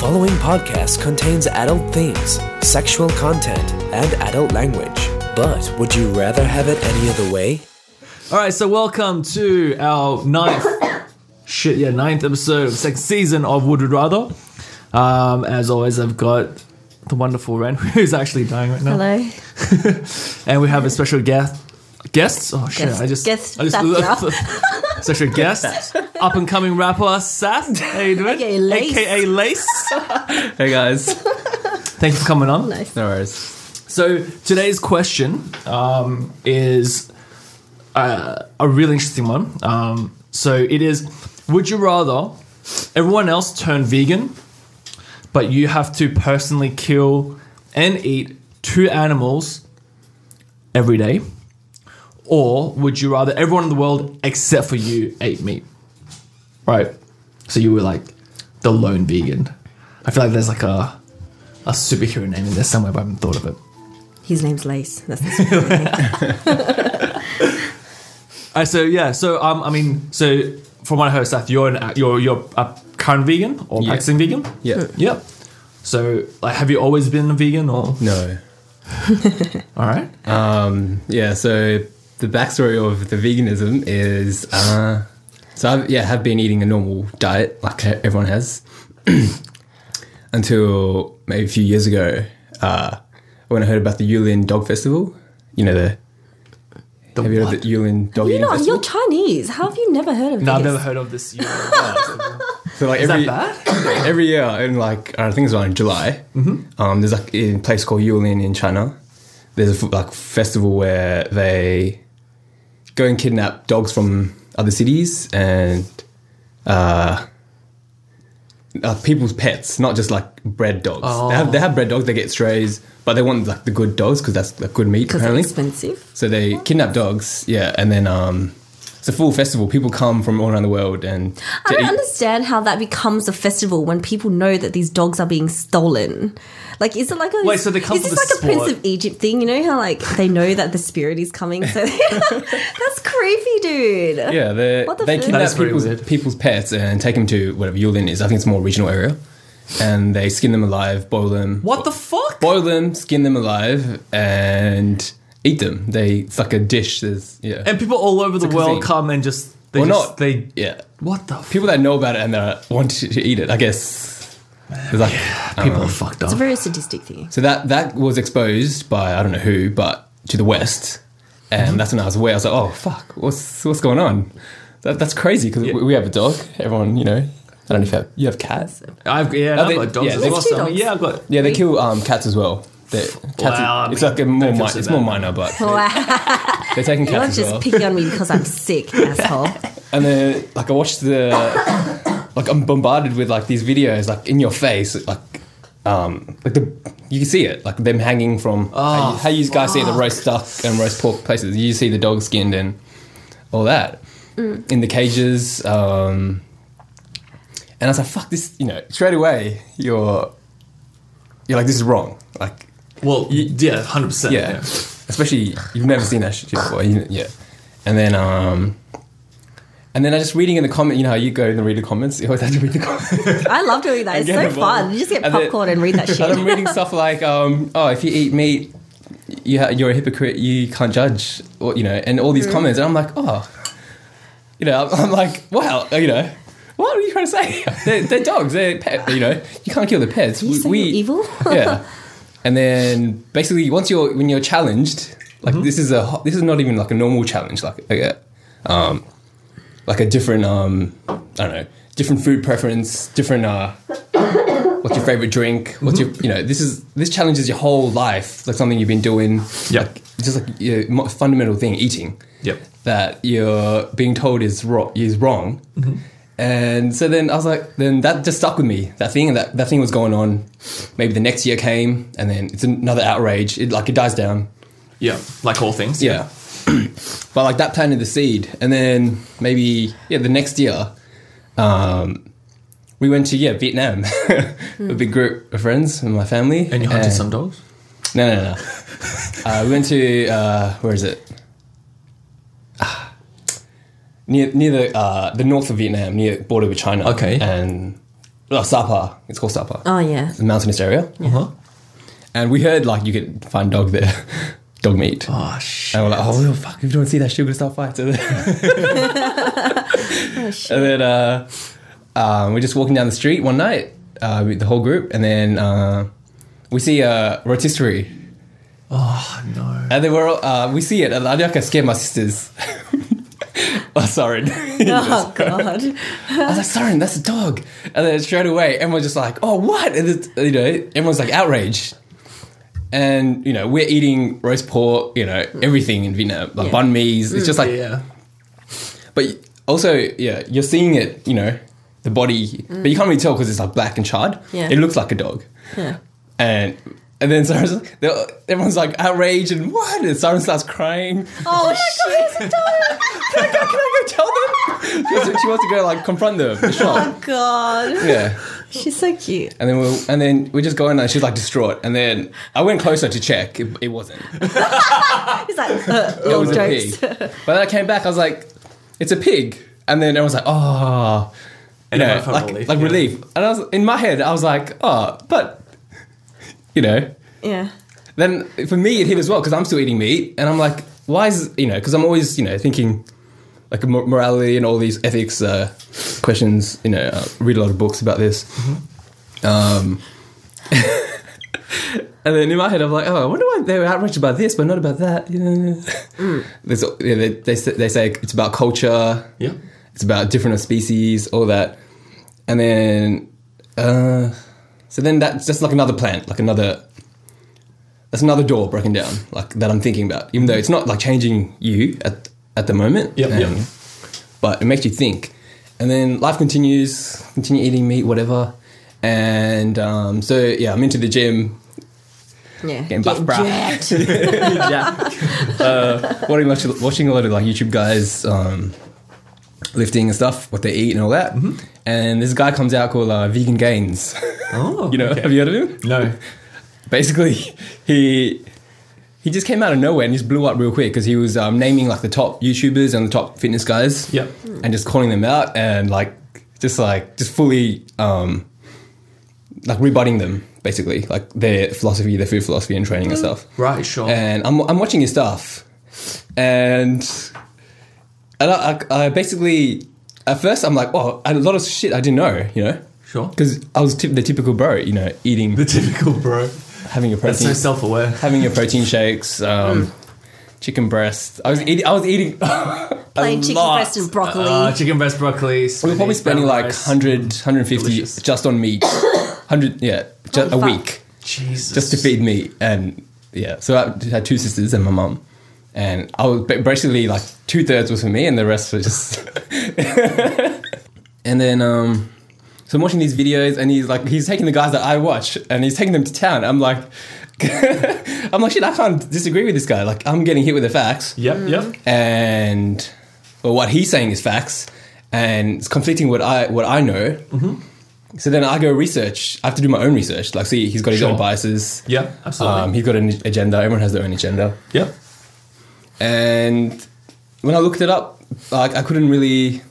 following podcast contains adult themes, sexual content, and adult language. But would you rather have it any other way? All right, so welcome to our ninth, shit, yeah, ninth episode of second season of Would Rude Rather. Um, as always, I've got the wonderful Ren, who's actually dying right now, Hello. and we have a special guest. Guests? Oh shit! Guest- I just, guest I just Safra. special guest, up and coming rapper Saf. How you doing? AKA Lace. AKA Lace. Hey guys. Thank you for coming on. Nice. No worries. So today's question um, is uh, a really interesting one. Um, so it is: Would you rather everyone else turn vegan, but you have to personally kill and eat two animals every day, or would you rather everyone in the world except for you ate meat? Right. So you were like the lone vegan. I feel like there's like a a superhero name in there somewhere, but I haven't thought of it. His name's Lace. That's the secret name. Uh, so yeah, so um, I mean, so from what I heard, Seth, you're an you're you're a current vegan or Yeah. practicing vegan. Yeah. Yeah. So like, have you always been a vegan or? No. All right. Um, yeah. So the backstory of the veganism is, uh, so I yeah have been eating a normal diet like everyone has until maybe a few years ago uh, when I heard about the Yulin Dog Festival. You know the. The have you heard of the Yulin Dog you Eating know, Festival? you're Chinese. How have you never heard of this? I've never heard of this. Is So like that every bad? every year in like I think it's around July. Mm-hmm. Um, there's like a place called Yulin in China. There's a like festival where they go and kidnap dogs from other cities and uh, uh, people's pets, not just like bred dogs. They have they have bred dogs. They get strays, but they want like the good dogs because that's like good meat apparently. expensive. So they kidnap dogs, yeah, and then um, it's a full festival. People come from all around the world and I don't eat- understand how that becomes a festival when people know that these dogs are being stolen. Like, is it like a Wait, so they come is this the like a Prince of Egypt thing? You know how like they know that the spirit is coming, so that's creepy, dude. Yeah, they What the they fuck? kidnap That is people's, people's pets and take them to whatever Yulin is. I think it's a more regional area, and they skin them alive, boil them, What the fuck? boil them, skin them alive, and eat them. They it's like a dish. There's yeah, And people all over the world come and just they well, just not they yeah. what the f- People that know about it and that want to, to eat it, I guess. There's like people um, are fucked up. It's a very sadistic thing. So that that was exposed by I don't know who, but to the West, and that's when I was aware. I was like, oh fuck, what's what's going on? That, that's crazy because Yeah. we, we have a dog. Everyone, you know, I don't know if you have, you have cats. I've yeah, I've got dogs yeah, as they- well. Two so- dogs. Yeah, I've got. Yeah, they kill um, cats as well. They, cats, Wow, I it's mean, like a more mi- so it's more minor, but they, Wow. they're taking You're cats as just well. picking on me because I'm sick, asshole. And then like I watched the like I'm bombarded with like these videos like in your face like um like the you can see it like them hanging from how, you, how you guys see the roast duck and roast pork places you see the dog skinned and all that in the cages um and I was like fuck this you know straight away you're you're like this is wrong like Well, y- yeah, hundred percent. yeah. Especially you've never seen that shit before. You, yeah. And then um and then I just reading in the comment, you know how you go and read the comments? You always have to read the comments. I love doing that. It's so involved. fun. You just get And then- popcorn and read that and I'm reading stuff like, um, oh, if you eat meat, you ha- you're a hypocrite, you can't judge, or, you know, and all these Mm. comments. And I'm like, oh, you know, I'm, I'm like, wow, you know, what are you trying to say? They're, they're dogs, they're pet, you know, you can't kill the pets. Say you're evil? yeah. And then basically, once you're when you're challenged, like Mm-hmm. this is a this is not even like a normal challenge, like like a, um, like a different um, I don't know, different food preference, different uh, what's your favorite drink? What's your Mm-hmm. you know this is this challenges your whole life, like something you've been doing. Yeah. like, just like your fundamental thing, eating. Yep. That you're being told is wrong. Is wrong. And so then I was like, then that just stuck with me. That thing, that that thing was going on. Maybe the next year came, and then it's another outrage. It like it dies down. Yeah, like all things. Yeah. but like that planted the seed. And then maybe, yeah, the next year, um, we went to, yeah, Vietnam. a big group of friends and my family. And you hunted some dogs. No, no, no. uh, we went to, uh, where is it? Ah, near near the uh, the north of Vietnam, near the border with China. Okay. And oh, Sapa. It's called Sapa. Oh yeah. The mountainous area. Uh-huh. And we heard like you could find dog there, dog meat. Oh shit. And we're like, oh fuck, if you don't see that shit, we're gonna start fights. And then, and then uh, um, we're just walking down the street one night, uh, with the whole group, and then uh, we see a rotisserie. Oh no. And then we're all, uh, we see it, and I like I scared my sisters. oh, sorry. Oh god. I was like, Soren, that's a dog. And then straight away, everyone's just like, oh, what? And you know, everyone's like outraged. And, you know, we're eating roast pork, you know, everything in Vietnam, like Yeah. banh mi's. It's just like, Yeah. but also, yeah, you're seeing it, you know, the body, but you can't really tell because it's like black and charred. Yeah. It looks like a dog. Yeah. And and then Siren's, they're- everyone's like outraged and what? And Siren starts crying. Oh, oh shit. Can I go, can I go tell them? She wants, to, she wants to go like confront them. The. Oh god. Yeah. She's so cute. And then we and then we just go in and she's like distraught. And then I went closer to check. It, it wasn't. It He's like, uh, little was a pig. But then I came back. I was like, it's a pig. And then everyone's like, oh, you And know, like relief, like yeah. relief. And I was in my head, I was like, oh, but you know. Yeah. Then for me, it hit as well because I'm still eating meat, and I'm like, why is you know? Because I'm always you know thinking like mor- morality and all these ethics uh, questions. You know, uh, read a lot of books about this. Um, and then in my head, I'm like, oh, I wonder why they were outraged about this, but not about that. You know, There's, yeah, they, they say- they say it's about culture. Yeah. It's about different species, all that, and then uh, so then that's just like another plant, like another. That's another door broken down, like that I'm thinking about. Even though it's not like changing you at at the moment, Yep, and- yep. but it makes you think. And then life continues, continue eating meat, whatever. And um, so yeah, I'm into the gym, Yeah. Getting buff, bruh. jacked. yeah. uh, watching, watching, watching a lot of like YouTube guys um, lifting and stuff, what they eat and all that. And this guy comes out called uh, Vegan Gains. Oh. you know, okay. have you heard of him? No. Basically, he he just came out of nowhere and just blew up real quick because he was um, naming like the top YouTubers and the top fitness guys. Yep. And just calling them out and like just like just fully um, like rebutting them basically like their philosophy, their food philosophy and training and stuff. Right. Sure. And I'm I'm watching his stuff, and and I, I, I basically at first I'm like, oh, a lot of shit I didn't know, you know, sure. because I was tip, the typical bro, you know, eating, The typical bro. Having your That's protein, so self-aware. having your protein shakes, um, chicken breast. I was eating, I was eating. Plain chicken lot. breast and broccoli. Uh, chicken breast broccoli. We were probably spending like 100, 150 Delicious. just on meat, hundred yeah, just a fuck. week. Jesus. just to feed me and yeah so i had two sisters and my mum and i was basically like two-thirds was for me and the rest was just and then um so i'm watching these videos and he's like he's taking the guys that i watch and he's taking them to town i'm like i'm like shit i can't disagree with this guy like i'm getting hit with the facts Yep. Yep. and well, what he's saying is facts, and it's conflicting what I what I know. Mm-hmm. So then I go research. I have to do my own research. Like, see, he's got his Sure. own biases. Yeah, Absolutely. Um, he's got an agenda. Everyone has their own agenda. yep. And when I looked it up, like I couldn't really.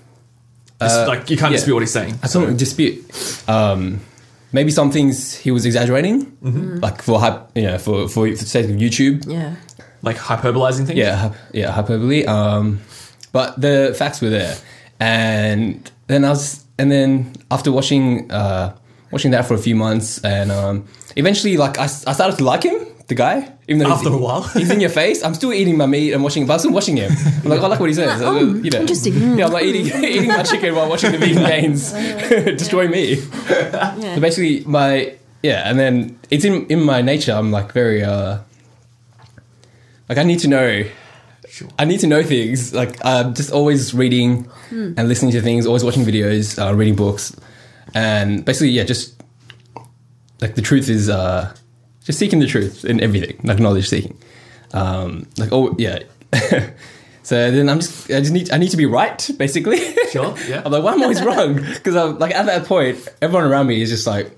It's uh, like you can't yeah. dispute what he's saying. I don't dispute. Um, maybe some things he was exaggerating, Mm-hmm. like for hype, you know, for for the sake of YouTube. yeah. Like hyperbolizing things. Yeah, yeah, hyperbole. Um, but the facts were there, and then I was, and then after watching uh, watching that for a few months, and um, eventually, like I, s- I started to like him, the guy. Even though he's- After a while. he's in your face. I'm still eating my meat and watching, but I'm still watching him. I'm like, I like what he says. Oh, you know, interesting. Yeah, I'm like eating eating my chicken while watching the vegan gains destroy me. Yeah. So basically, my yeah, and then it's in in my nature. I'm like very uh, like I need to know. Sure. I need to know things. Like I'm just always reading and listening to things, always watching videos, uh, reading books, and basically, yeah, just like the truth is uh, just seeking the truth in everything, like knowledge seeking. Um, like oh yeah. so then I'm just I just need I need to be right basically. Sure, yeah. I'm like why am I always wrong? Because I'm like at that point, everyone around me is just like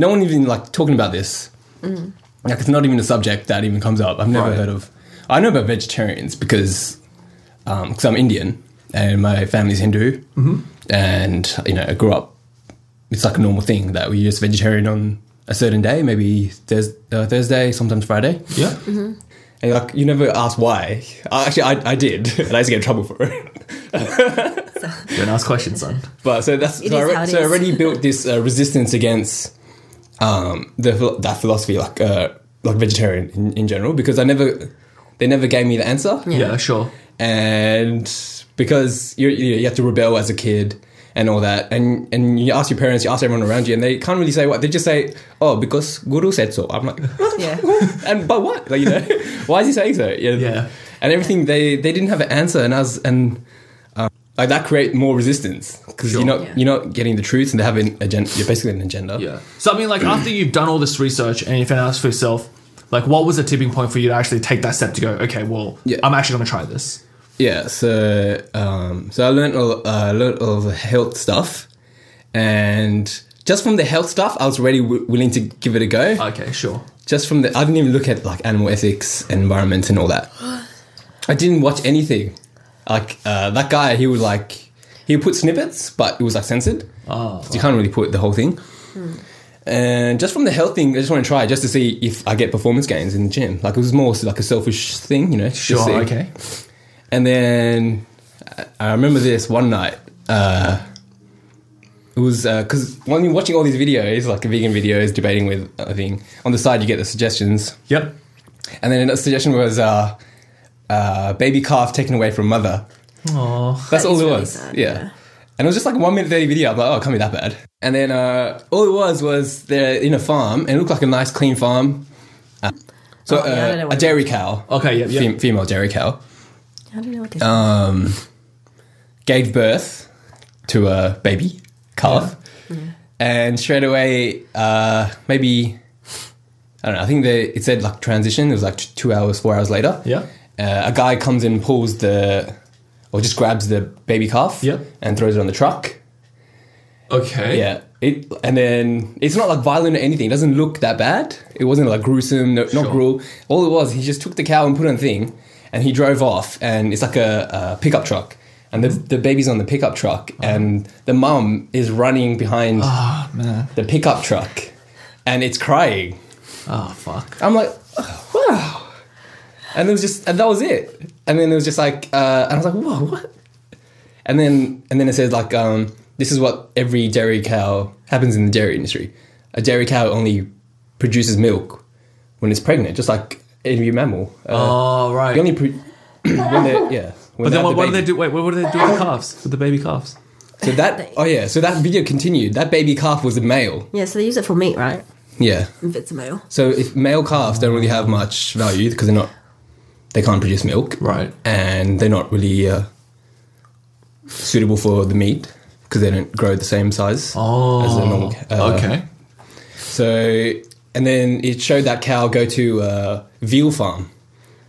no one even like talking about this. Mm. Like it's not even a subject that even comes up. I've never Right. heard of. I know about vegetarians because um, because I'm Indian and my family's Hindu, mm-hmm. and you know I grew up it's like a normal thing that we just vegetarian on a certain day, maybe Thurs uh, Thursday, sometimes Friday. Yeah. And like you never ask why. Uh, Actually, I, I did, and I used to get in trouble for it. Don't ask questions, son. But so that's It so, I, re- so I already built this uh, resistance against um, the that philosophy, like uh, like vegetarian in, in general, because I never they never gave me the answer, Yeah, sure. and because you you, you have to rebel as a kid and all that, and and you ask your parents, you ask everyone around you, and they can't really say what they just say. Oh, because Guru said so. I'm like, Yeah. and but what? Like you know, why is he saying so? Yeah, Yeah. And everything they they didn't have an answer, and I was and um, like that create more resistance because Sure. you're not Yeah. you're not getting the truth, and they have an agenda. You're basically an agenda. Yeah. So I mean, like after you've done all this research and you found out for yourself, like what was the tipping point for you to actually take that step to go? Okay, well, Yeah. I'm actually going to try this. Yeah, so um, so I learned a uh, lot of health stuff, and just from the health stuff, I was already w- willing to give it a go. Okay, sure. just from the, I didn't even look at like animal ethics, and environment, and all that. I didn't watch anything. Like uh, that guy, he would like he would put snippets, but it was like censored. Oh, So you can't really put the whole thing. And just from the health thing, I just want to try just to see if I get performance gains in the gym. Like it was more like a selfish thing, you know. sure. Okay. And then I- I remember this one night. Uh, it was because when you're watching all these videos, like vegan videos, debating with a thing on the side, you get the suggestions. Yep. And then a suggestion was uh, uh, baby calf taken away from mother. Oh. That's That all it really was. sad, yeah. yeah. And it was just like one minute thirty video. I'm like, oh, it can't be that bad. And then uh, all it was was they're in a farm, and it looked like a nice, clean farm. Uh, so Oh, yeah, I don't know uh, a dairy cow, Okay. Yep. Yep. fem- female dairy cow, I don't know what this um, gave birth to a baby calf, and straight away, uh, maybe I don't know. I think they, it said like transition. It was like two hours, four hours later. Yeah. uh, a guy comes in, pulls the, or just grabs the baby calf, Yep. and throws it on the truck. Okay. Yeah, it and then it's not like violent or anything. It doesn't look that bad. It wasn't like gruesome, no, Sure. not gruel. All it was, he just took the cow and put it on a thing, and he drove off. And it's like a, a pickup truck, and the the baby's on the pickup truck, and the mum is running behind Oh the pickup truck, and it's crying. Oh fuck. I'm like, "Oh, wow. And it was just, and that was it. And then it was just like, uh, and I was like, whoa, what? And then, and then it says like, um, this is what every dairy cow happens in the dairy industry. A dairy cow only produces milk when it's pregnant, just like any mammal. Uh, Oh right. The only pre- when they yeah. When but then what, the what do they do? Wait, what, what do they do with the calves? With the baby calves? So that, oh yeah, so that video continued. That baby calf was a male. Yeah, so they use it for meat, right? Yeah. If it's a male. So if male calves don't really have much value because they're not, they can't produce milk, Right. and they're not really uh, suitable for the meat because they don't grow the same size Oh. as a normal. ca- Uh, okay. So and then it showed that cow go to a veal farm.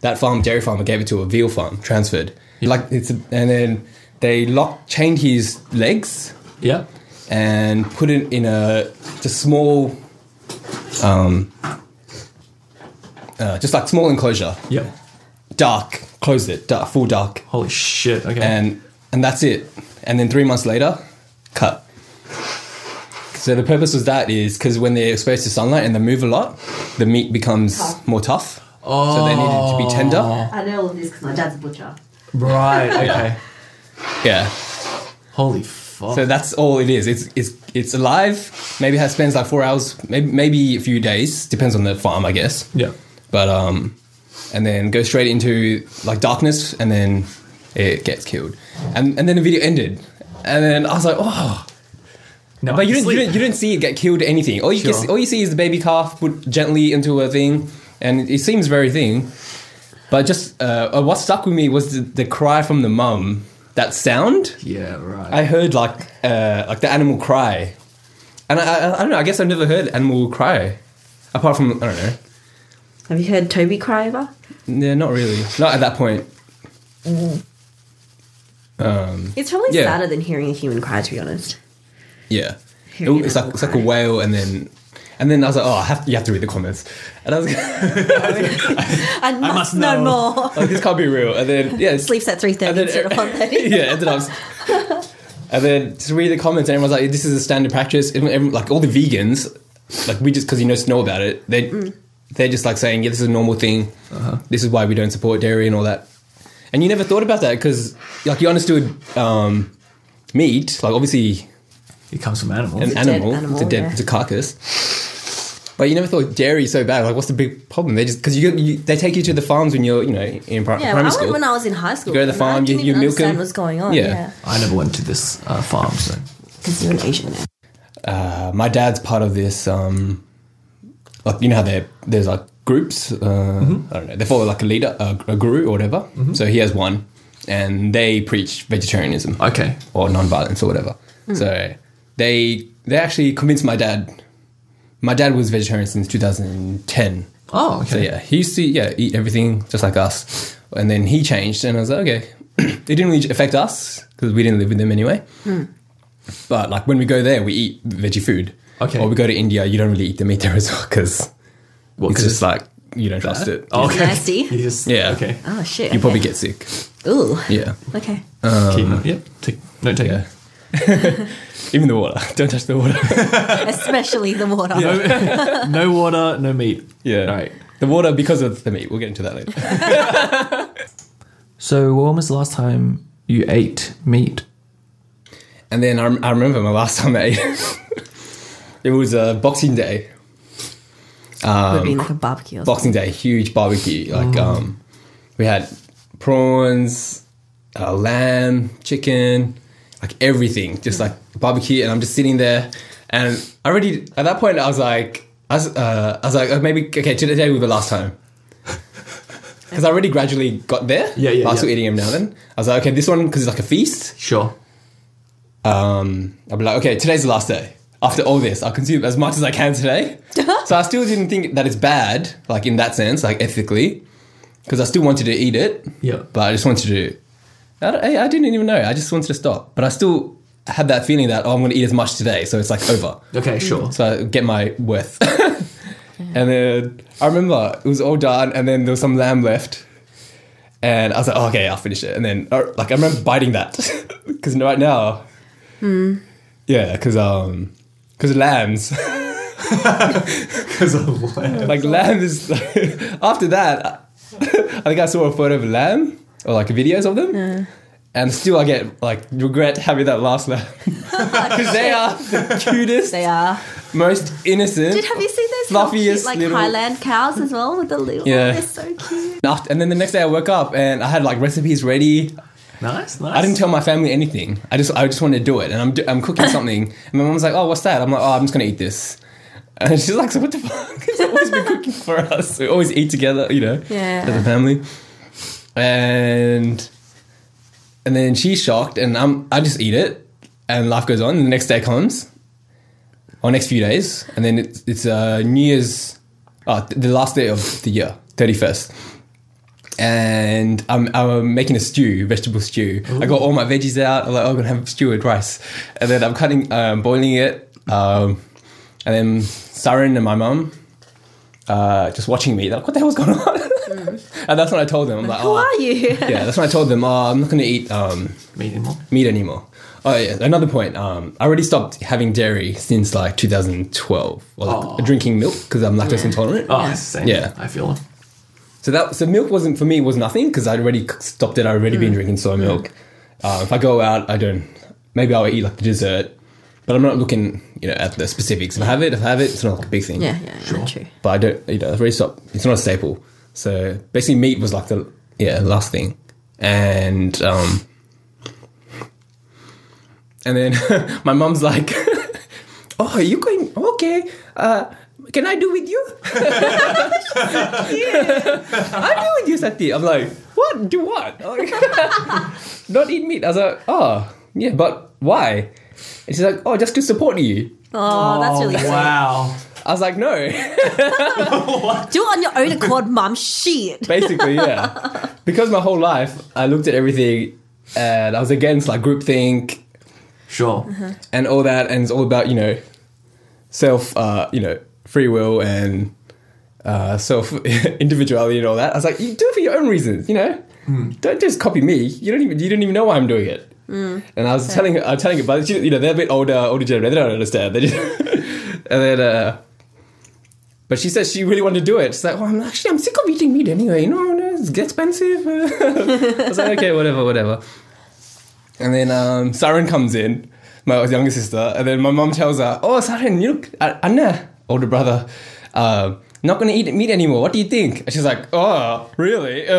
That farm, dairy farmer, gave it to a veal farm, transferred. Like it's, a, and then they locked, chained his legs Yeah. and put it in a just small, um, uh, just like small enclosure, Yep. dark, closed it, dark, full dark, Holy shit. Okay. and and that's it. And then three months later, cut. So the purpose was that is because when they're exposed to sunlight and they move a lot, the meat becomes more tough. Oh. So they needed to be tender. I know all of this because my dad's a butcher. right. Okay. Yeah. Holy fuck. So that's all it is. It's it's it's alive. Maybe it spends like four hours, maybe maybe a few days. Depends on the farm, I guess. yeah. But um, and then go straight into like darkness, and then it gets killed, and and then the video ended, and then I was like, oh. No, But you didn't, you didn't you didn't see it get killed or anything. All you sure. see, all you see is the baby calf put gently into a thing, and it seems very thin. But just uh, what stuck with me was the, the cry from the mum. That sound. Yeah. Right. I heard like uh, like the animal cry, and I, I, I don't know. I guess I've never heard animal cry, apart from I don't know. Have you heard Toby cry ever? Yeah, not really. Not at that point. Um, It's probably Yeah. sadder than hearing a human cry, to be honest. Yeah, It- it's like animal it's like a whale, and then and then I was like, oh, I have you have to read the comments, and I was I must, must know, know. more. like, this can't be real, and then yeah, it's- Sleeps at 3.30 and then instead of 1.30. yeah, and then I was. And then just read the comments, and everyone's like, "This is a standard practice." Everyone- everyone- like all the vegans, like we just because you know know about it, they they're just like saying, "Yeah, this is a normal thing. This is why we don't support dairy and all that." And you never thought about that because like you understood um, meat, like obviously It comes from animals. an a dead animal, animal, it's a dead, yeah. it's a carcass. But you never thought dairy so bad. Like, what's the big problem? They just because you, you they take you to the farms when you're you know in pri- Yeah, primary I school. went when I was in high school. You go to the farm, I you- you even milk understand 'em. what's going on. Yeah. Yeah, I never went to this uh, farm, so because you're an Asian man. uh, my dad's part of this. Um, like you know how there there's like groups. Uh, Mm-hmm. I don't know. They follow like a leader, a, a guru or whatever. So he has one, and they preach vegetarianism okay. or non-violence or whatever. Hmm. So they they actually convinced my dad. My dad was vegetarian since 2010. Oh, okay. So yeah, he used to yeah eat everything just like us, and then he changed, and I was like, okay, it didn't really affect us because we didn't live with them anyway. Hmm. But like when we go there, we eat veggie food. Okay. Or we go to India, you don't really eat the meat there as well because What, it's 'cause just like you don't trust it. Oh, okay. Nasty. You just- Yeah. Okay. Oh shit. You probably get sick. Ooh. Yeah. Okay. Keep note. Yep. Take, note taking. Yeah. Even the water. Don't touch the water. Especially the water. No, no water, no meat. yeah. Right. The water because of the meat. We'll get into that later. So, when was the last time you ate meat? And then I, I remember my last time I ate. it was uh, Boxing Day. Would be like a barbecue. Or Boxing Day, huge barbecue. Like um, we had prawns, uh, lamb, chicken, like everything, just like barbecue. And I'm just sitting there, and I already at that point I was like, I was, uh, I was like, oh, maybe okay, today will be the last time. Because I already gradually got there. Yeah, yeah, I was yeah. still eating them now. Then I was like, okay, this one because it's like a feast. Sure. um, I'll be like, okay, today's the last day. After all this, I'll consume as much as I can today. so I still didn't think that it's bad, like in that sense, like ethically, because I still wanted to eat it. Yeah. But I just wanted to. I, I I didn't even know. I just wanted to stop, but I still had that feeling that oh, I'm going to eat as much today, so it's like over. Okay, sure. So I get my worth. and then I remember it was all done, and then there was some lamb left. And I was like, oh, okay, I'll finish it. And then, uh, like, I remember biting that because right now, yeah, because um, because lambs, Because of lamb. like lamb is. after that, I think I saw a photo of a lamb or like videos of them, and still I get like regret having that last lamb because they are the cutest, They are. most innocent. Dude, have you seen those how cute, like little- Highland cows as well with the little? Yeah. They're so cute. And then the next day I woke up and I had like recipes ready. Nice, nice. I didn't tell my family anything. I just I just wanted to do it, and I'm do- I'm cooking something. And my mom's like, "Oh, what's that?" I'm like, "Oh, I'm just gonna eat this." And she's like, "So what the fuck?" She's always been cooking for us. We always eat together, you know, Yeah. as a family. And and then she's shocked, and I'm I just eat it, and life goes on. And the next day comes, or next few days, and then it's it's uh, New Year's, uh, the last day of the year, thirty first and I'm, I'm making a stew, vegetable stew. I got all my veggies out. I'm like, oh, I'm gonna have stew with rice, and then I'm cutting, um, boiling it, um, and then Saren and my mum uh, just watching me. They're like, what the hell's going on? And that's when I told them, I'm like, Who oh, are you? yeah. That's when I told them, oh, I'm not gonna eat um, meat anymore. meat anymore. Oh yeah, another point. Um, I already stopped having dairy since like 2012, or like Oh. drinking milk because I'm lactose Yeah. intolerant. Oh, Yeah. same. Yeah. I feel it. So that so milk wasn't for me was nothing because I'd already stopped it. I'd already Mm. been drinking soy milk. Uh, if I go out, I don't. Maybe I'll eat like the dessert, but I'm not looking you know at the specifics. If I have it, if I have it, it's not like a big thing. Yeah, yeah, yeah, true. But I don't. You know, I've already stopped. It's not a staple. So basically, meat was like the yeah last thing, and um, and then my mom's like, "Oh, are you going? Okay, uh, can I do with you?" yeah, I do with you, Sati. I'm like, "What? Do what? Not eat meat." I was like, "Oh, yeah, but why?" And she's like, "Oh, just to support you." Oh, that's really sweet. Wow. I was like, "No." Do it on your own accord, mum. Shit. Basically, yeah. because my whole life I looked at everything and I was against like groupthink Sure. and all that, and it's all about you know self, uh, you know, free will and uh, self individuality and all that. I was like, you do it for your own reasons, you know. Don't just copy me. You don't even you don't even know why I'm doing it. And I was telling her, I was telling her, but you know, they're a bit older, older generation. They don't understand. They just, and then, uh, but she said she really wanted to do it. She's like, well, I'm actually I'm sick of eating meat anyway. You know, it's expensive." I was like, "Okay, whatever, whatever." And then um, Saren comes in, my younger sister, and then my mom tells her, "Oh, Saren, you look, uh, Anna, older brother, uh, not going to eat meat anymore. What do you think?" And she's like, "Oh, really?"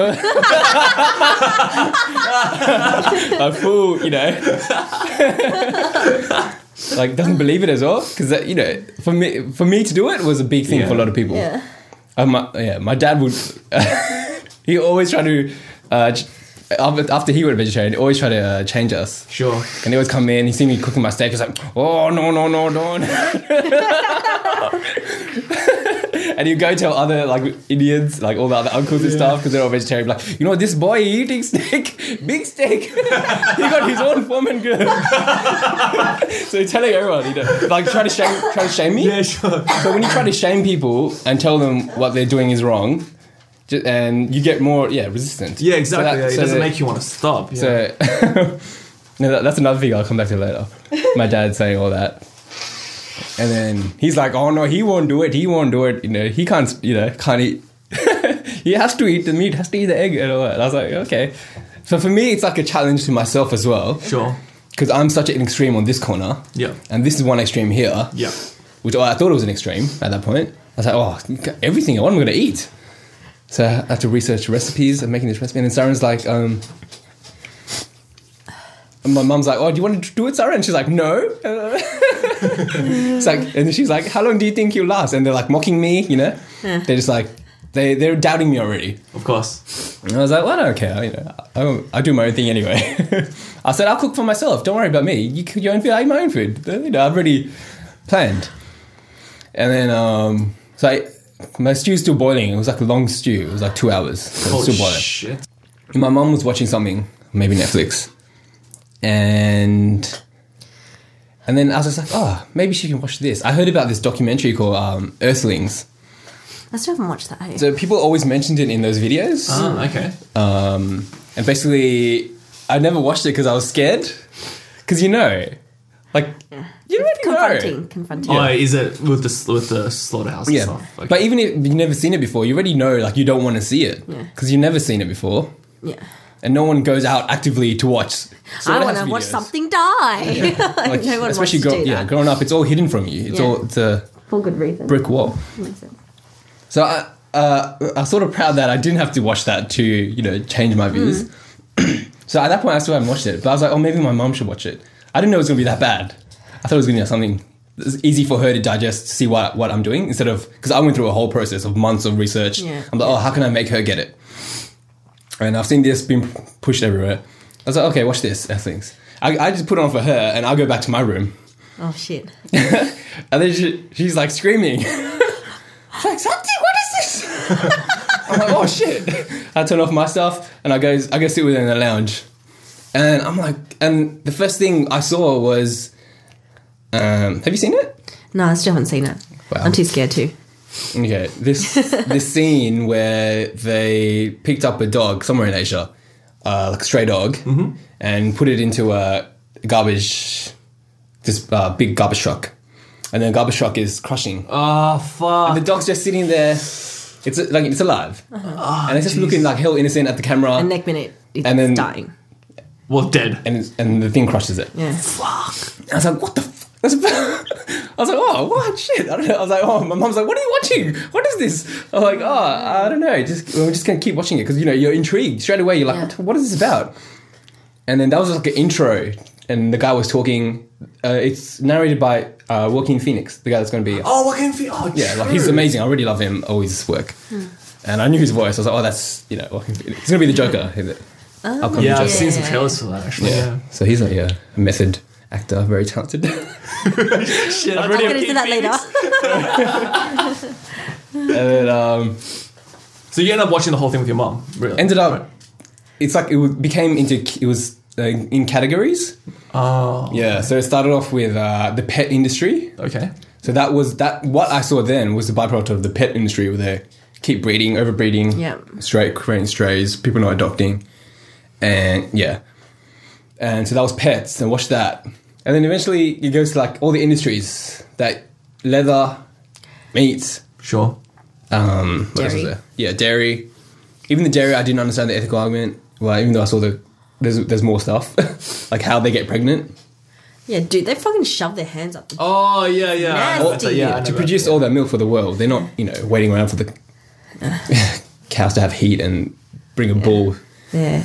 A fool, you know. like doesn't believe it as well because you know for me for me to do it was a big thing for a lot of people. Yeah. Um, my, yeah, my dad would. he always try to. Uh, ch- after after he went vegetarian, he always try to uh, change us. Sure. And he always come in, he see me cooking my steak, he's like, oh, no, no, no, no. and you go tell other like Indians, like all the other uncles and stuff, because they're all vegetarian, like, you know, this boy eating steak, big steak. he got his own foreman grill. so he's telling everyone, you know, like try to shame, try to shame me. Yeah, sure. But when you try to shame people and tell them what they're doing is wrong, and you get more, yeah, resistant. Yeah, So exactly. that- yeah, it so doesn't make you want to stop. Yeah. so no, that- that's another thing I'll come back to later. My dad saying all that. And then he's like, "Oh no, he won't do it. He won't do it. You know, he can't. You know, can't eat. he has to eat the meat. Has to eat the egg and all that." And I was like, "Okay." So for me, it's like a challenge to myself as well, sure. because I'm such an extreme on this corner, Yeah. and this is one extreme here, Yeah. which I thought it was an extreme at that point. I was like, "Oh, everything. What am I going to eat?" So I had to research recipes and making this recipe. And then Saren's like, um, and my mum's like, "Oh, do you want to do it, Sarah?" And she's like, "No." it's like, and she's like, "How long do you think you'll last?" And they're like mocking me, you know. They're just like, they they're doubting me already. Of course. And I was like, "Well, I don't care. You know, I, I do my own thing anyway." I said, "I'll cook for myself. Don't worry about me. You cook your own food. I eat my own food. You know, I've already planned." And then, um, so I, my stew's still boiling. It was like a long stew. It was like two hours. So it Holy still boiling. shit. And my mom was watching something, maybe Netflix, and and then I was just like, oh, maybe she can watch this. I heard about this documentary called um, Earthlings. I still haven't watched that. Hey? So people always mentioned it in those videos, Oh, okay. um, and basically, I never watched it because I was scared. Because you know, like you already confronting, know. confronting. Oh, is it with the with the slaughterhouse Yeah, stuff? Okay. but even if you've never seen it before, you already know like you don't want to see it Yeah. because you've never seen it before, Yeah. And no one goes out actively to watch. I want to watch something die. like, no one especially wants to grow, do yeah, that. growing up, it's all hidden from you. It's Yeah. all it's a For good reason. brick wall. Makes sense. So I, uh, I'm sort of proud that I didn't have to watch that to you know change my views. so at that point, I still haven't watched it, but I was like, oh, maybe my mom should watch it. I didn't know it was gonna be that bad. I thought it was gonna be something that's easy for her to digest, see what what I'm doing instead of because I went through a whole process of months of research. Yeah. I'm like, oh, how can I make her get it? And I've seen this being pushed everywhere. I was like, okay, watch this. Things. I, I just put it on for her, and I'll go back to my room. Oh shit. And then she, she's like screaming. She's like, Santi, what is this? I'm like, oh shit. I turn off my stuff and I go I go sit with her in the lounge. And I'm like, and the first thing I saw was um, have you seen it? No, I still haven't seen it. Wow. I'm too scared to. Okay. This this scene where they picked up a dog somewhere in Asia, uh, like a stray dog, and put it into a garbage this uh, big garbage truck. And then the garbage truck is crushing. Oh fuck. the dog's just sitting there. It's like it's alive, and it's just looking like hell innocent at the camera, And and next minute, it's And then- dying. well, dead. it's, and the thing crushes it. Yeah. Fuck! I was like, what the. F-? That's about- I was like, oh, what shit? I don't know. I was like, oh, my mom's like, what are you watching? What is this? I was like, oh, I don't know. Just we're just gonna keep watching it because you know you're intrigued straight away. You're like, Yeah. what, what is this about? And then that was like an intro, and the guy was talking. Uh, it's narrated by uh, Joaquin Phoenix, the guy that's going to be Oh, what can feel? Oh, Yeah, like he's amazing. I really love him. Always his work. And I knew his voice. I was like, oh, that's you know, Joaquin Phoenix. he's gonna be the Joker. Is it? Upcoming Yeah, I've seen some trailers for that actually. Yeah. Yeah. So he's like yeah, a method actor, very talented. Shit, I've I'll already get into that later. and then um, So you end up watching the whole thing with your mom, really? ended up, it's like it became into it was uh, in categories. Oh, Yeah. So it started off with uh, the pet industry. okay. So that was that. What I saw then was the byproduct of the pet industry, where they keep breeding, overbreeding, Yeah. straight creating strays, people not adopting, and yeah. And so that was pets and watched that and then eventually it goes to like all the industries that leather meat Sure. um what else was there? yeah dairy even the dairy i didn't understand the ethical argument well even though i saw the there's, there's more stuff like how they get pregnant Yeah, dude, they fucking shove their hands up. The- Oh yeah, yeah. Nasty. yeah, to produce that. all that milk for the world they're not you know waiting around for the cows to have heat and bring a bull yeah.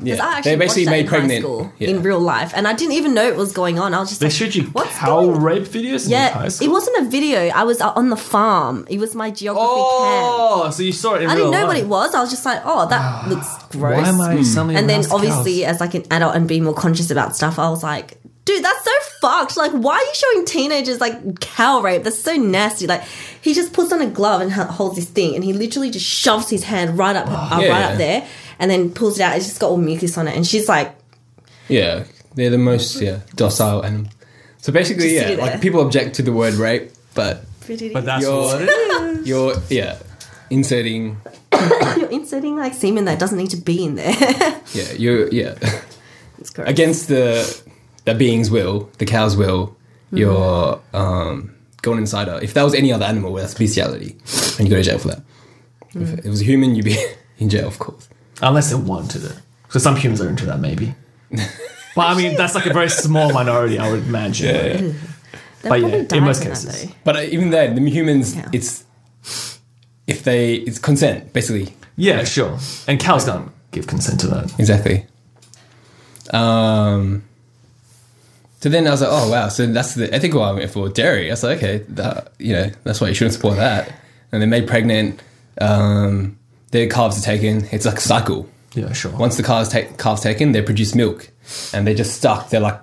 Yeah I actually they basically made in pregnant school yeah. in real life, and I didn't even know it was going on. I was just They like, showed you What's cow rape videos in Yeah, it wasn't a video. I was uh, on the farm. It was my geography camp. Oh, so you saw it in I didn't know life. what it was. I was just like, oh, that looks gross. Why am I suddenly and then obviously, cows? as like an adult and being more conscious about stuff, I was like, dude, that's so fucked. Like, why are you showing teenagers like cow rape? That's so nasty. Like, he just puts on a glove and holds this thing, and he literally just shoves his hand right up, uh, Yeah. right up there, and then pulls it out. It's just got all mucus on it, and she's like, Yeah, they're the most yeah docile animal. So basically, yeah, sit there. like people object to the word rape, but But that's You're- what it is. you're yeah inserting you're inserting like semen that doesn't need to be in there. yeah you're yeah it's gross. against the the being's will, the cow's will. Mm. You're um, going inside her. If that was any other animal, well, that's bestiality, and you go to jail for that. Mm. If it was a human, you'd be in jail, of course. Unless they wanted it. So some humans are into that, maybe. but I mean, that's like a very small minority, I would imagine. They'll but yeah, in most from that, cases. But uh, even then, the humans, Yeah. it's if they it's consent basically. Yeah, sure. And cows don't give consent to that. Exactly. Um. So then I was like, oh wow, so that's the ethical argument for dairy. I was like, okay, that, you know, that's why you shouldn't support that. And they're made pregnant. Um, their calves are taken. It's like a cycle. Yeah, sure. Once the calves take calves taken, they produce milk, and they're just stuck. They're like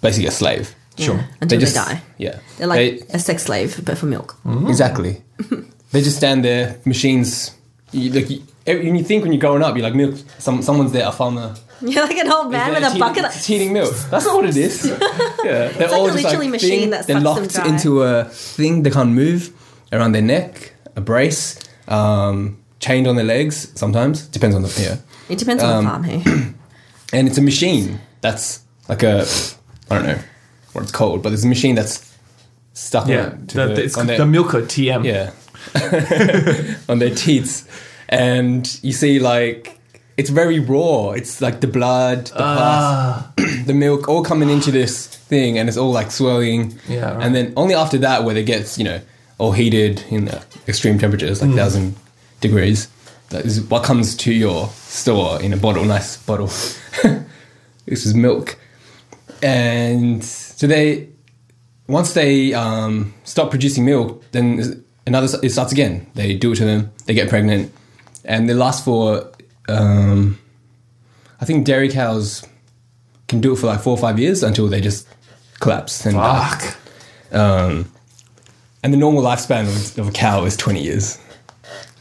basically a slave. Sure. Until they, just, die. Yeah, They're like They- a sex slave, but for milk. Exactly. they just stand there, machines. You, like you, you think when you're growing up, you're like milk. Some someone's there, a farmer. You're like an old man with a teething- bucket. Of, teething milk. That's not what it is. yeah, they're like a literally machine thing, that they're sucks them locked dry. into a thing they can't move around their neck, a brace, um, chained on their legs. Sometimes depends on the yeah, it depends Um, on the farm, hey. and it's a machine that's like a I don't know what it's called, but there's a machine that's stuck Yeah, on, to the, the, it's on their- the milker TM. yeah, on their teats, and you see like it's very raw. It's like the blood, the pus, Ah, the milk, all coming into this thing, and it's all like swirling. Yeah, right. and then only after that, where it gets you know all heated in the extreme temperatures, like thousand degrees, that is what comes to your store in a bottle, nice bottle. this is milk, and so they once they um, stop producing milk, then another it starts again. They do it to them. They get pregnant, and they last for. Um, I think dairy cows can do it for like four or five years until they just collapse and die. fuck. Um, and the normal lifespan of, of a cow is twenty years,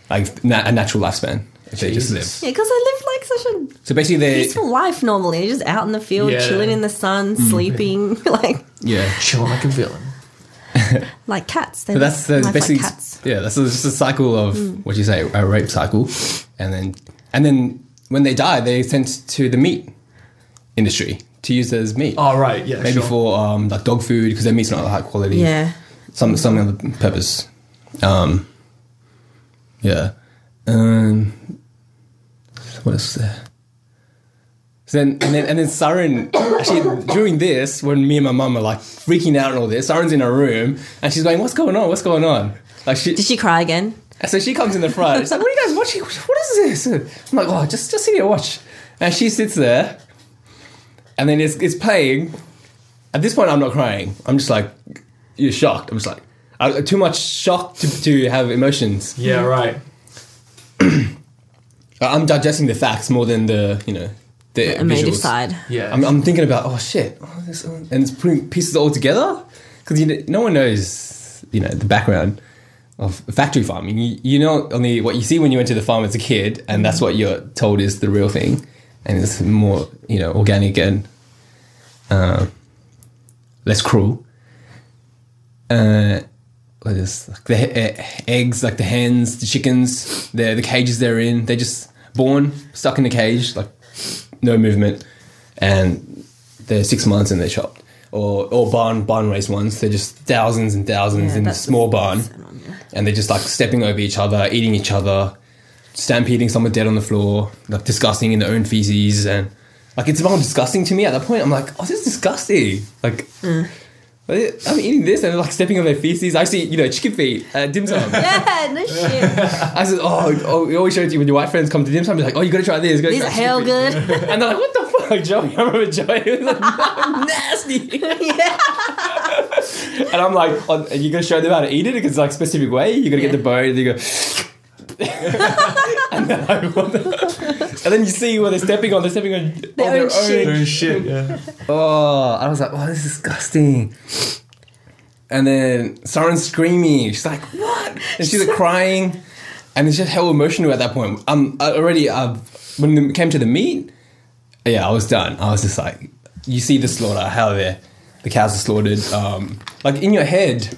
like na- a natural lifespan if they just live. Yeah, because they live like such a So basically, they peaceful life normally. They're just out in the field, Yeah. chilling in the sun, Mm. sleeping, like yeah. Chilling like a villain. like cats. They So that's the life basically like cats. yeah. That's just a cycle of what you say a rape cycle, and then and then when they die, they're sent to the meat industry to use as meat. Oh, right. Yeah, Maybe sure. for um, like dog food because their meat's not high quality. Yeah, some some other purpose. Um, yeah. Um, what else there? So then and then and then Saren actually during this when me and my mum are like freaking out and all this, Saren's in her room and she's going, "What's going on? What's going on?" Like she, did she cry again? and so she comes in the front. She's like, "What are you guys watching? What is this?" I'm like, "Oh, just just sit here, watch." And she sits there, and then it's it's playing. At this point, I'm not crying. I'm just like, you're shocked. I'm just like, I, too much shock to, to have emotions. Yeah, right. I'm digesting the facts more than the you know the Emotive visuals. side. Yeah. I'm, I'm thinking about oh shit, oh, this, and it's putting pieces all together because you know, no one knows you know the background of factory farming. You, you know only what you see when you went to the farm as a kid, and that's what you're told is the real thing, and it's more you know organic and uh, less cruel. Uh, what is like the uh, eggs, like the hens, the chickens, the the cages they're in, they're just born stuck in a cage, like no movement. and they're six months and they're chopped. Or, or barn barn raised ones, they're just thousands and thousands Yeah, in a small barn, on, yeah. and they're just like stepping over each other, eating each other, stampeding someone dead on the floor, like disgusting in their own feces, and like it's more disgusting to me at that point. I'm like, oh, this is disgusting. Like, Mm. I'm eating this and like stepping on their feces. I see, you know, chicken feet at dim sum. Yeah, no shit. I said, oh, oh, we always show it to you when your white friends come to dim sum. Be like, oh, you gotta try this. You gotta These try are hell chicken good. feet." And they're like, what the fuck, Joey? I remember Joey. It was like, nasty. yeah. And I'm like, oh, and you gonna show them how to eat it because it's like a specific way. You gotta get the bone and you go. and, then I want and then you see what they're stepping on. They're stepping on, on their own shit. Oh shit, yeah. Oh, I was like, oh, this is disgusting. And then Saren's screaming. She's like, what? And she's like crying. And it's just hell emotional at that point. Um, I already, uh, when it came to the meat, yeah, I was done. I was just like, you see the slaughter, how they're, the cows are slaughtered. Um, like in your head,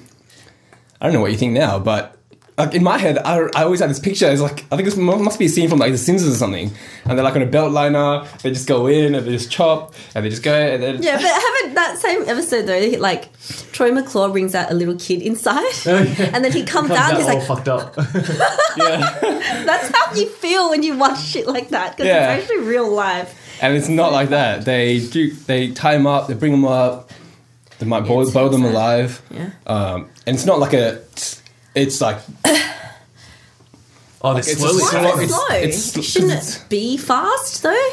I don't know what you think now, but like in my head, I, I always had this picture. It's like I think this must be a scene from like The Simpsons or something, and they're like on a belt liner. They just go in and they just chop and they just go and then Yeah, but haven't that same episode though? Like Troy McClure brings out a little kid inside, and then he comes, Comes out. out He's all like, fucked up. yeah. "That's how you feel when you watch shit like that because Yeah. it's actually real life." and it's not like that. They do they tie them up, they bring them up, they might boil, boil them alive. Yeah. Um, and it's not like a. It's like Oh, they it's slowly. a Why slow- is it it's- slow? it's- Shouldn't it's- it be fast though?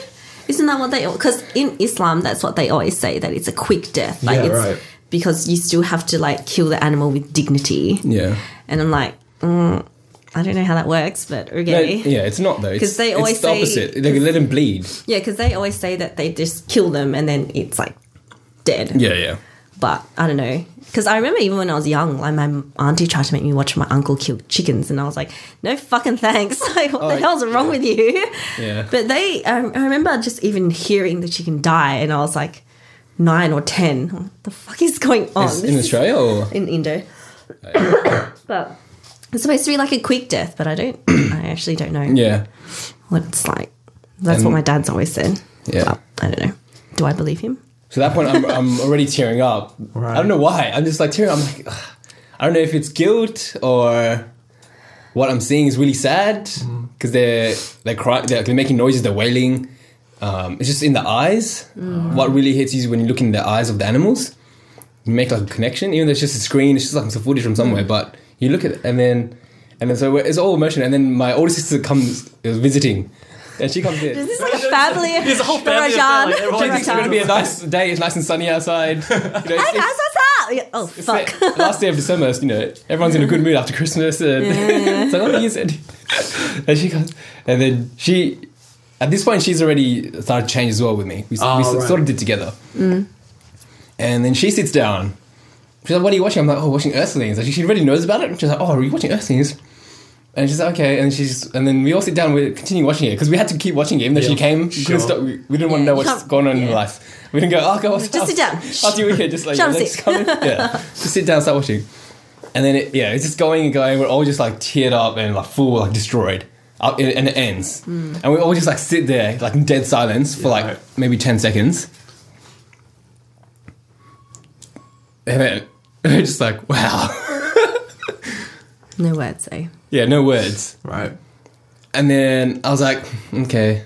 Isn't that what they? Because in Islam, that's what they always say that it's a quick death. Like Yeah, it's right. because you still have to like kill the animal with dignity. yeah. And I'm like, mm, I don't know how that works, but No, okay. yeah, it's not though. 'Cause It's, they always it's the say- opposite. They let them bleed. Yeah, because they always say that they just kill them and then it's like dead. Yeah, yeah. But I don't know. Because I remember even when I was young, like my auntie tried to make me watch my uncle kill chickens, and I was like, no fucking thanks. Like, what the Oh, hell's wrong with you? Yeah. But they, um, I remember just even hearing the chicken die, and I was like nine or ten. What the fuck is going on? This in Australia or in Indo. but it's supposed to be like a quick death, but I don't. I actually don't know yeah. what it's like. That's And- what my dad's always said. Yeah. But I don't know. Do I believe him? So at that point, I'm, I'm already tearing up. I don't know why. I'm just like tearing. Up. I'm like, ugh. I don't know if it's guilt or what I'm seeing is really sad mm. because they're they're crying, they're, they're making noises, they're wailing. Um, it's just in the eyes. Mm. What really hits you is when you look in the eyes of the animals. You make like a connection, even though it's just a screen. It's just like some footage from somewhere, mm. but you look at it and then and then so it's all emotion. And then my older sister comes visiting, and she comes in. Is this like a family? There's a whole family of Rajan. them, like, It's going to be a nice day. It's nice and sunny outside. You know, it's, Hey guys, what's up? Oh fuck. the last day of December. You know, everyone's in a good mood after Christmas, and it's like, oh, you said. And she goes, and then she, at this point, she's already started to change as well with me. We, Oh, we ah, right. sort of did together. Mm. And then she sits down. She's like, "What are you watching?" I'm like, "Oh, watching Earthlings." Like, she already knows about it. She's like, "Oh, are you watching Earthlings?" And she's like, "Okay." And she's, and then we all sit down. We continue watching it because we had to keep watching it, even though she came. We, sure. stop, we, we didn't want to Yeah, know what's going on in yeah. life. We didn't go, "Oh, go." Just sit down. After you here, just like Shut up, let's sit. come in. Yeah, just sit down, start watching. And then it, yeah, it's just going and going. We're all just like teared up and like full, like destroyed. Up, and and it ends, Hmm. and we all just like sit there, like in dead silence for like right. maybe ten seconds, and then we're just like, wow, No words, eh? Yeah, no words. Right. And then I was like, okay,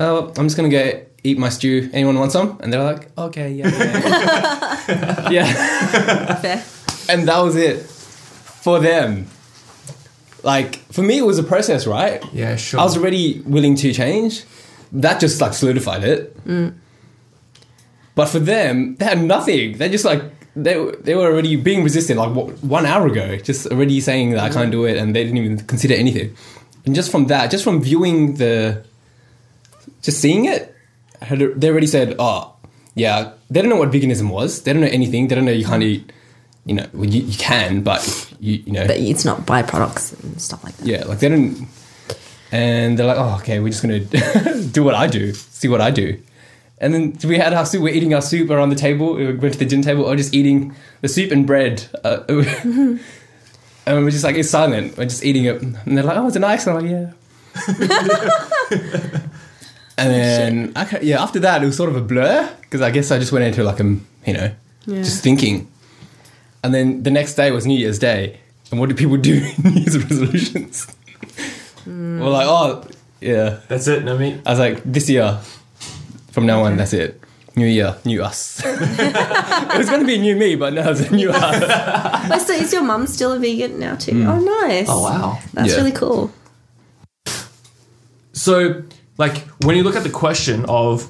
oh, I'm just gonna go eat my stew. Anyone want some? And they're like, okay, yeah, yeah. yeah. Fair. and that was it for them. Like for me, it was a process, right? Yeah, sure. I was already willing to change. That just like solidified it. Mm. But for them, they had nothing. They just like they they were already being resistant like what, one hour ago, just already saying that I can't do it, and they didn't even consider anything. And just from that, just from viewing the, just seeing it, they already said, "Oh, yeah." They don't know what veganism was. They don't know anything. They don't know you can't eat. You know, well, you, you can, but you you know, But it's not byproducts and stuff like that. yeah, like they don't. And they're like, oh, okay, we're just gonna do what I do, see what I do. And then we had our soup. We're eating our soup around the table. We went to the dinner table. Or just eating the soup and bread. Uh, and we're just like it's silent. We're just eating it. And they're like, oh, it's it nice? And I'm like, yeah. And then, I yeah, after that, it was sort of a blur because I guess I just went into like a, you know, just thinking. And then the next day was New Year's Day. And what do people do in New Year's resolutions? We're like, oh, yeah. That's it, no meat. I was like, this year, from now on, that's it. New year, new us. it was going to be new me, but now it's a new us. Wait, so is your mum still a vegan now too? Mm. Oh, nice. Oh wow. That's Yeah. really cool. So, like, when you look at the question of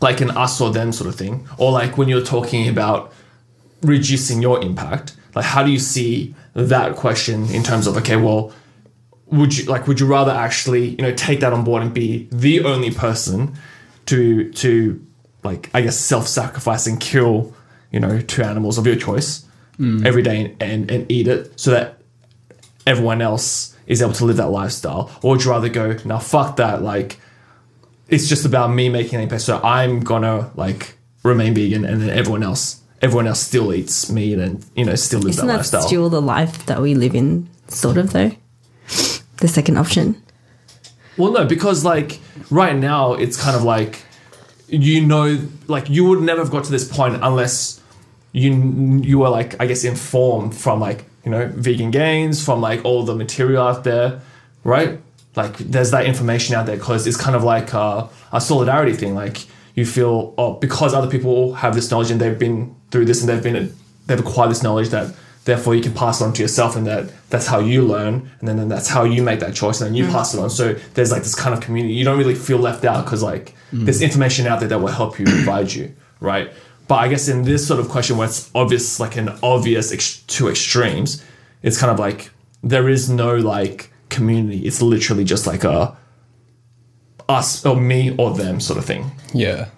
like an us or them sort of thing, or like when you're talking about reducing your impact, like, how do you see that question in terms of, okay, well, would you like, would you rather actually, you know, take that on board and be the only person to, to, like, I guess, self sacrifice and kill, you know, two animals of your choice mm. every day and, and eat it so that everyone else is able to live that lifestyle, or would you rather go, now fuck that, like it's just about me making an impact, so I'm gonna like remain vegan, and then everyone else, everyone else still eats meat and you know still lives Isn't that that lifestyle. still the life that we live in, sort of, though? The second option. Well, no, because like right now it's kind of like you know, like you would never have got to this point unless you you were like I guess informed from like you know vegan gains from like all the material out there, right? Like there's that information out there because it's kind of like a, a solidarity thing. Like you feel oh because other people have this knowledge and they've been through this and they've been they've acquired this knowledge that therefore you can pass it on to yourself and that that's how you learn and then, then that's how you make that choice and then you mm. pass it on. So there's like this kind of community. You don't really feel left out because like mm. there's information out there that will help you provide you right? But i guess in this sort of question where it's obvious like an obvious ex- two extremes it's kind of like there is no like community. It's literally just like a us or me or them sort of thing. Yeah.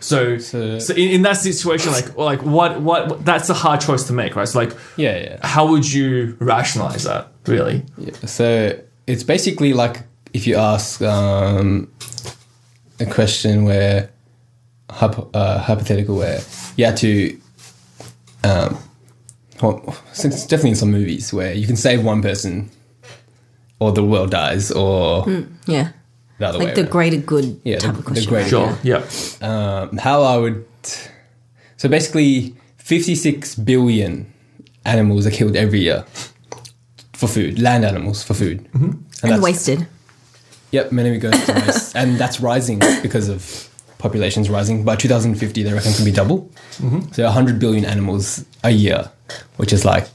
So, so, So- in, in that situation, like, like what, what, that's a hard choice to make, right? So, like, Yeah, yeah. how would you rationalize that, really? Yeah, So it's basically like if you ask um, a question where hypo, uh, hypothetical where you had to um, well, it's definitely in some movies where you can save one person or the world dies or Yeah. The other Like way the around. greater good Yeah, type the- of the question. greater right? Sure. Yeah. Yeah. um, how I would. So basically, 56 billion animals are killed every year for food, land animals for food. Mm-hmm. And, And that's- wasted. Yep, many goes to waste. and that's rising because of populations rising. By 2050, they reckon it can be double. So 100 billion animals a year, which is like,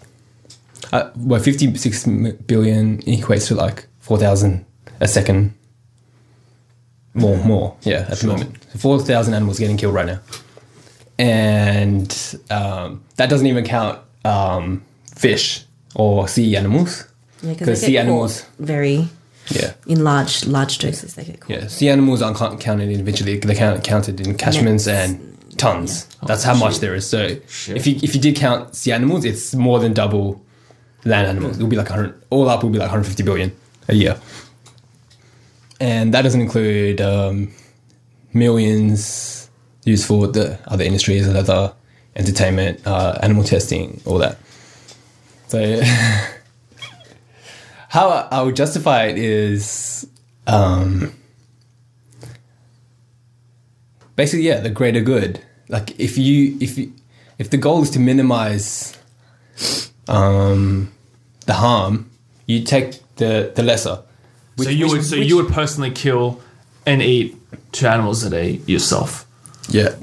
uh, well, 56 m- billion equates to like 4,000 a second. More, more, yeah, at the moment. So 4,000 animals getting killed right now. And um, that doesn't even count um, fish or sea animals. Yeah, Because because sea animals, very yeah. in large large doses they get caught. Yeah, sea animals aren't count- counted individually. They count counted in catchments Nets. and tons. That's how much there is. So if you if you did count sea animals, it's more than double land animals. It'll be like 100. All up, will be like 150 billion a year, and that doesn't include um, millions used for the other industries other entertainment, uh, animal testing, all that. So how I- I would justify it is. Um, basically yeah the greater good like if you if you if the goal is to minimize um the harm you take the the lesser so you would, so you would personally kill and eat two animals a day yourself. yeah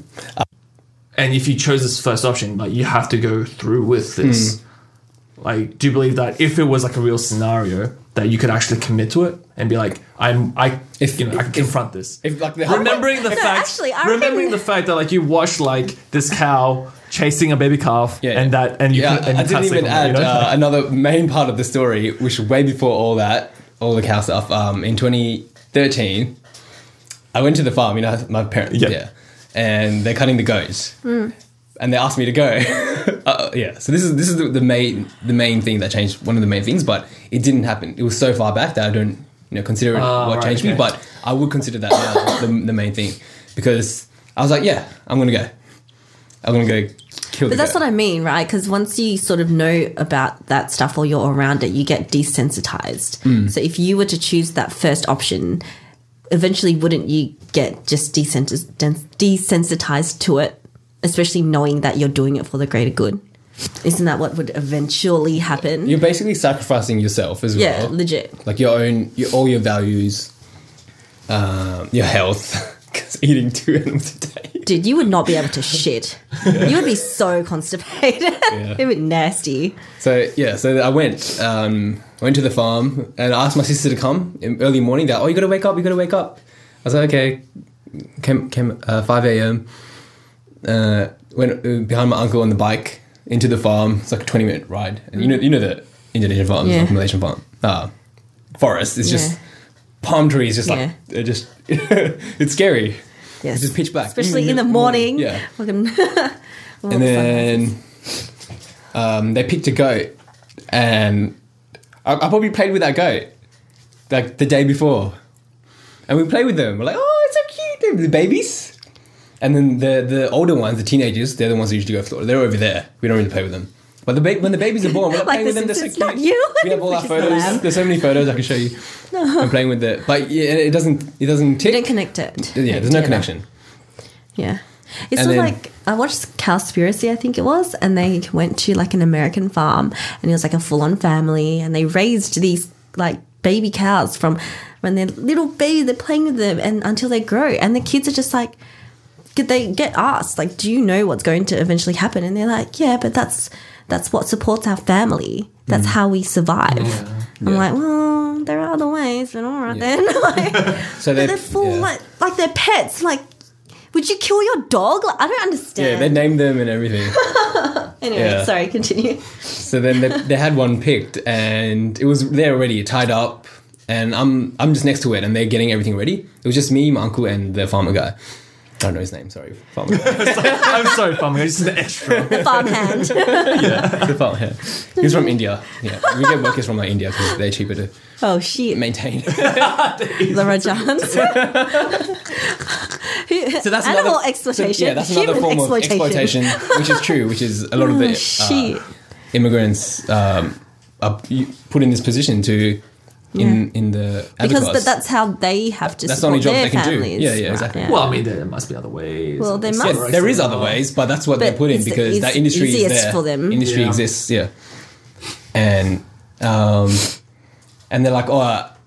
And if you chose this first option, like you have to go through with this. Like, do you believe that if it was like a real scenario, that you could actually commit to it and be like, I'm, I, If- you know, I can if- confront this. if like the remembering the No, fact, actually, I reckon- remembering the fact that like you watched like this cow chasing a baby calf, Yeah. and that, and you, yeah could, and i you didn't even sleep on add you know? uh, another main part of the story which way before all that all the cow stuff um in 2013 i went to the farm you know my parents Yeah. yeah and they're cutting the goats and they asked me to go. uh, yeah, so this is this is the, the main the main thing that changed. One of the main things, but it didn't happen. It was so far back that I don't you know consider it Ah, what right, changed me. But I would consider that now the, the main thing because I was like, yeah, I'm gonna go. I'm gonna go kill. But that's what I mean, right? Because once you sort of know about that stuff or you're around it, you get desensitized. Hmm. So if you were to choose that first option, eventually wouldn't you get just desensitized to it, especially knowing that you're doing it for the greater good? Isn't that what would eventually happen? You're basically sacrificing yourself as yeah, well. legit. Like your own, your, all your values, um, your health. Because eating two animals a day. Dude, you would not be able to shit. You would be so constipated. Yeah. It'd be nasty. So yeah, so I went, um, I went to the farm and I asked my sister to come in early morning. That oh, you gotta wake up, you gotta wake up. I was like, okay. Came came uh, five a.m. Uh, went uh, behind my uncle on the bike into the farm. It's like a twenty minute ride, and you know you know the Indonesian farm, Yeah. like Malaysian farm, uh, forest. It's just Yeah. Palm trees, just Yeah. like they're just it's scary. Yes. It's just pitch black, Especially in the morning. Yeah, Fucking- and then um, they picked a goat, and I, I probably played with that goat like the day before, and we played with them. We're like, oh, it's so cute, They're the babies. And then the the older ones, the teenagers, they're the ones that usually go Florida. They're over there. We don't really play with them. But the ba- when the babies are born, we're not Like playing with them. They're so cute. not you. We have all our Which is the photos. There's so many photos I can show you. I'm playing with it, but yeah, it doesn't. It doesn't tick. You don't connect it. yeah, there's no connection. Yeah. It's sort of like I watched Cowspiracy, I think it was, and they went to like an American farm and it was like a full on family and they raised these like baby cows from when they're little baby, they're playing with them and until they grow. And the kids are just like could they get asked, like, do you know what's going to eventually happen? And they're like, Yeah, but that's that's what supports our family. That's mm. how we survive. I'm Yeah. like, well, there are other ways, but all right then. Like, So they're, they're full yeah. like like they're pets. Like, would you kill your dog? Like, I don't understand. Yeah, they named them and everything. anyway, yeah. sorry, continue. So then they, they had one picked, and it was there already, tied up, and I'm I'm just next to it, and they're getting everything ready. It was just me, my uncle, and the farmer guy. I don't know his name. Sorry, farmer. I'm sorry, farming. This is the extra. The farmhand. yeah, the farmer. Yeah. He's from India. Yeah, we get workers from like India because they're cheaper to oh shit, maintain. the Rajans. So that's Animal another, exploitation. So, yeah, that's another form exploitation. of exploitation, which is true. Which is a lot of the Oh, uh, immigrants um, are put in this position to in in the because abattoirs. but that's how they have to That's the only support job their they can do. families. Yeah, yeah, exactly. Well, I mean, there must be other ways. Well, there must- Yeah, there is other ways, but that's what But they put in because that industry is there. for them. Industry Yeah. exists, yeah. And um, and they're like, oh,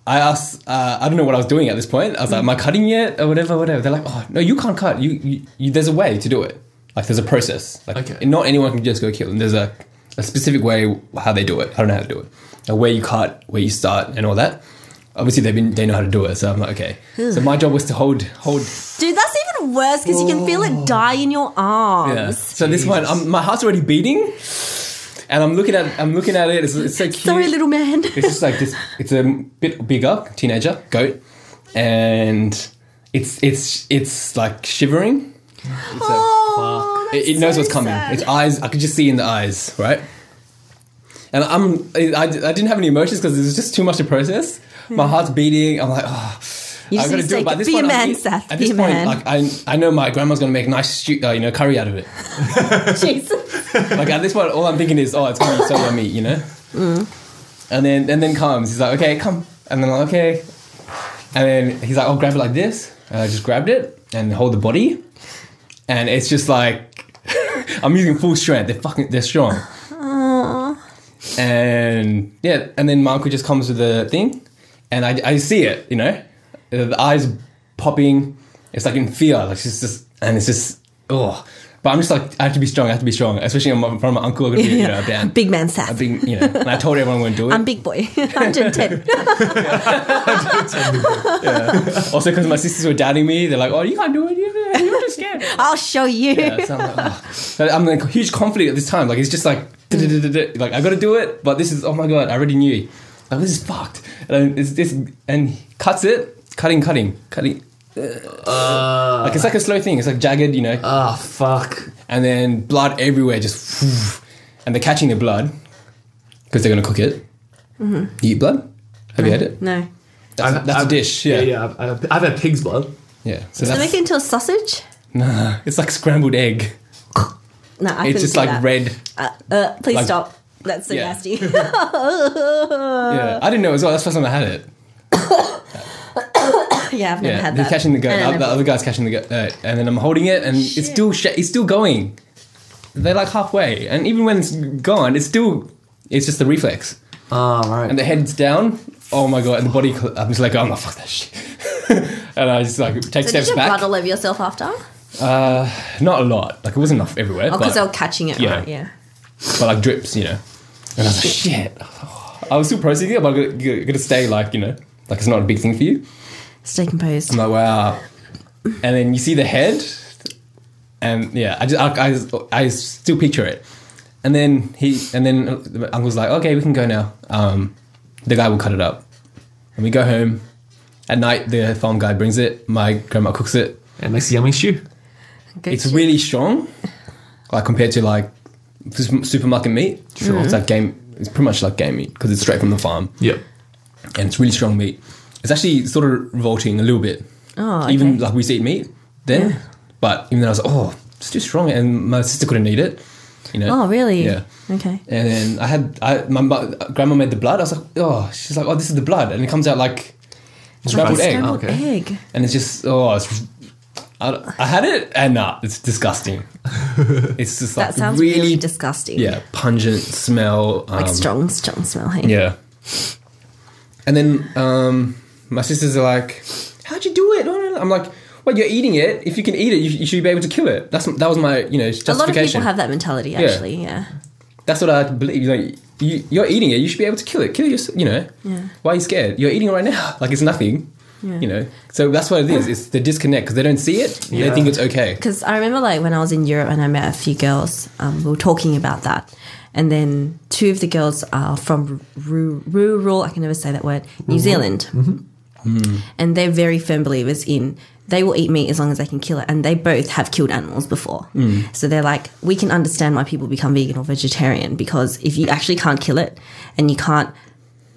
I asked, uh, I don't know what I was doing at this point. I was like, am I cutting yet or whatever, whatever. They're like, oh, no, you can't cut. You, you, you there's a way to do it. Like, there's a process. Like, Okay. not anyone can just go kill them. There's a, a specific way how they do it. I don't know how to do it. Where you cut, where you start, and all that. Obviously, they've been they know how to do it. So I'm like, okay. So my job was to hold hold Dude, that's even worse because you can feel it oh. die in your arms. Yeah. So this one, I'm, my heart's already beating, and I'm looking at I'm looking at it. It's, it's so cute. Sorry, little man. It's just like this. It's a bit bigger teenager goat, and it's it's it's like shivering. Oh, It, it knows what's coming. Its eyes, I could just see in the eyes, right? And I'm I, I didn't have any emotions because it was just too much to process. My heart's hmm. beating. I'm like, oh. You just I'm gonna do it. But it. at this Be a point, I'm man, eat- Seth. At Be this a point, man. like I, I know my grandma's gonna make nice stew, uh, you know, curry out of it. Jesus. like at this point, all I'm thinking is, oh, it's gonna be so yummy, you know. Mm. And then and then comes, he's like, okay, come, and then I'm like, okay, and then he's like, I'll grab it like this. And I just grabbed it and hold the body, and it's just like I'm using full strength. They're fucking, they're strong. And yeah, and then my uncle just comes with the thing, and I, I see it, you know, the eyes popping. It's like in fear, like it's just, and it's just, oh. But I'm just like, I have to be strong. I have to be strong, especially in front of my uncle. I'm gonna be, you know, a band, Big man a Seth. big, you know. And I told everyone I'm to do it. I'm big boy. 110. also, because my sisters were doubting me, they're like, "Oh, you can't do it. You're, you're just scared." I'll show you. Yeah, so I'm like, oh. So I'm huge conflict at this time. Like it's just like. like I got to do it, but this is oh my god, I already knew. Like this is fucked. And it's this, and cuts it, cutting, cutting, cutting. like it's like a slow thing. It's like jagged, you know, Ah, fuck. and then blood everywhere, just, and they're catching the blood because they're gonna cook it. You eat blood? Have you had it? No. That's, I've- that's a I've- dish. Yeah, yeah. yeah. I've, I've, I've had pig's blood. Yeah. So Do they that's make it into a sausage? nah, it's like scrambled egg. No, I It's just like that. red. Uh, uh, please like- stop. That's so Yeah. nasty. Yeah, I didn't know as well. That's the first time I had it. Yeah, I've never had they're that. catching the goat. And I The, never- other guy's catching the goat, uh, and then I'm holding it, and it's still sh- it's still going. They're like halfway, and even when it's gone, it's still it's just the reflex. Ah, right. And the head's down. Oh my god! And the body, cl- I'm just like, oh no, fuck that shit. and I just like take So steps did you back. blood all over yourself after? Uh, not a lot. Like it wasn't enough everywhere. Oh, because they were catching it, yeah. right? Yeah. but like drips, you know. And I was like, shit. I was still processing it, but I'm gonna, gonna stay like you know, like it's not a big thing for you. Stay composed. I'm like, wow. And then you see the head, and yeah, I just I, I, I still picture it. And then he and then the uncle's like, okay, we can go now. Um, the guy will cut it up, and we go home. At night, the farm guy brings it. My grandma cooks it. And makes a yummy stew. Good It's shit. really strong, like compared to like su- supermarket meat. Sure. It's like game. It's pretty much like game meat because it's straight from the farm, Yep. and it's really strong meat. It's actually sort of revolting a little bit. Oh, Even okay. like we used to eat meat then, but even then I was like, oh, it's too strong, and my sister couldn't eat it. You know. Oh, really? Yeah. Okay. And then I had I my mu- grandma made the blood. I was like, oh, she's like, oh, this is the blood, and it comes out like scrambled Like egg, Scrambled oh, Okay. egg. and it's just oh, it's, I, I had it, and nah, it's disgusting. it's just like That sounds really, really, disgusting. yeah, pungent smell, um, Like strong, strong smell. Hey. yeah. And then um, my sisters are like, "How'd you do it?" I'm like, "Well, you're eating it. If you can eat it, you, you should be able to kill it." That's that was my you know A justification. lot of people have that mentality, actually. Yeah. That's what I believe. You know, you, you're eating it. You should be able to kill it. Kill your, you know. Yeah. Why are you scared? You're eating it right now. Like it's nothing. Yeah. You know. So that's what it is. It's the disconnect because they don't see it. They think it's okay. Because I remember, like, when I was in Europe and I met a few girls, um, we were talking about that. And then two of the girls are from ru- rural, I can never say that word, New mm-hmm. Zealand. Mm-hmm. Mm. And they're very firm believers in they will eat meat as long as they can kill it. And they both have killed animals before. Mm. So they're like, we can understand why people become vegan or vegetarian because if you actually can't kill it and you can't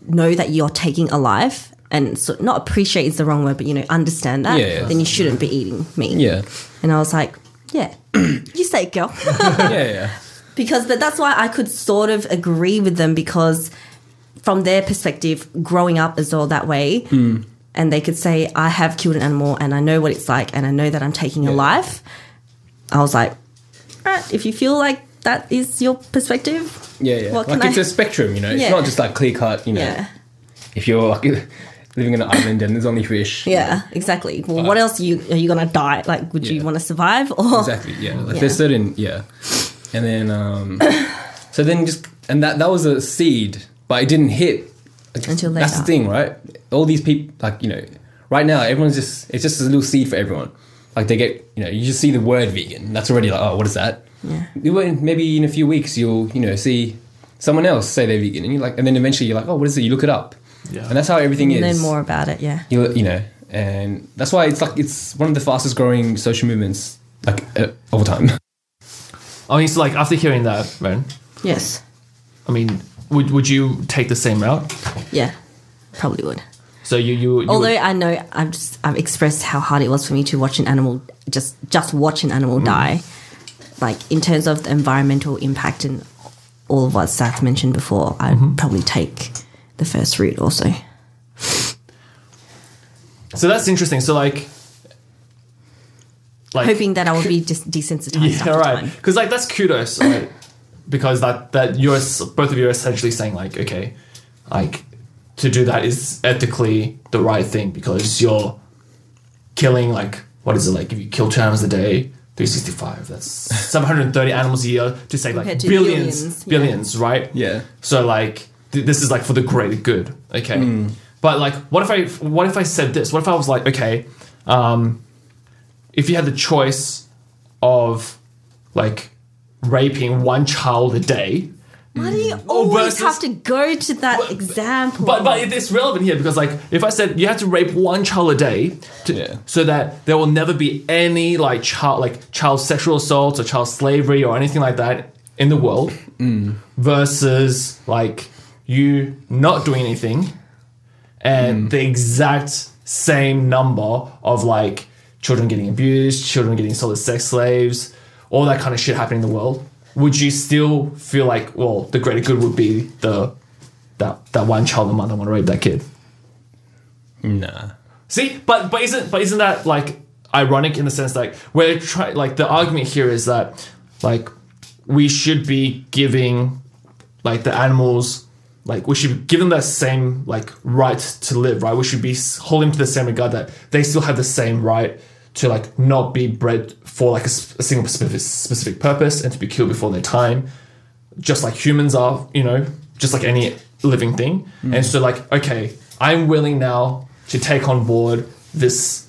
know that you're taking a life and so not appreciate is the wrong word, but you know, understand that, Yeah, yeah. then you shouldn't be eating meat. Yeah. And I was like, yeah, you say it, girl. yeah. Yeah. because, but that's why I could sort of agree with them because from their perspective, growing up is all that way, Hmm. and they could say, I have killed an animal and I know what it's like and I know that I'm taking a life. I was like, all right, if you feel like that is your perspective, Yeah. Yeah. Like it's I- a spectrum. You know. It's Yeah. not just like clear cut. You know. yeah. If you're like living in an island and there's only fish. Yeah, exactly. Well, what else are you are you gonna die? Like, would you want to survive or Exactly. Yeah. Like Yeah. there's certain yeah, and then um, so then just and that that was a seed, but it didn't hit Like, Until That's the thing, right? All these people, like you know, right now everyone's just it's just a little seed for everyone. Like they get you know you just see the word vegan, that's already like oh what is that? Yeah. Maybe in a few weeks you'll you know see someone else say they're vegan, and you are like, and then eventually you're like oh what is it? You look it up, Yeah. and that's how everything is learn more about it? Yeah. you you know, and that's why it's like it's one of the fastest growing social movements like uh, all time. I mean, so like after hearing that, Ren, Yes. I mean, would would you take the same route? Yeah. Probably would. So you you, you Although would, I know I've just I've expressed how hard it was for me to watch an animal just just watch an animal die, like in terms of the environmental impact and all of what Seth mentioned before, I'd probably take the first route also. so that's interesting. So like, like Hoping that I would be just desensitized yeah, after right. Because like that's kudos, right? because that that you're both of you are essentially saying like, okay, like to do that is ethically the right thing because you're killing like what is it like if you kill two animals a day. 365 that's 730 animals a year to say like Compared to billions billions, billions, yeah. right Yeah. so like th- this is like for the greater good. Okay. Hmm. But like what if i what if i said this? What if i was like okay um if you had the choice of like raping one child a day Why do you Oh, always versus- have to go to that But- example? but but it's relevant here because like if i said you have to rape one child a day to, Yeah. so that there will never be any like child like child sexual assault or child slavery or anything like that in the world hmm. versus like you not doing anything and hmm. the exact same number of like children getting abused children getting sold as sex slaves all that kind of shit happening in the world would you still feel like well the greater good would be the that that one child a month I want to rape that kid? Nah. See, but but isn't but isn't that like ironic in the sense like we're trying like the argument here is that like we should be giving like the animals like we should give them that same like right to live right we should be holding to the same regard that they still have the same right to like not be bred for like a single specific specific purpose and to be killed before their time just like humans are, you know, just like any living thing. Mm. And so, like, okay, I'm willing now to take on board this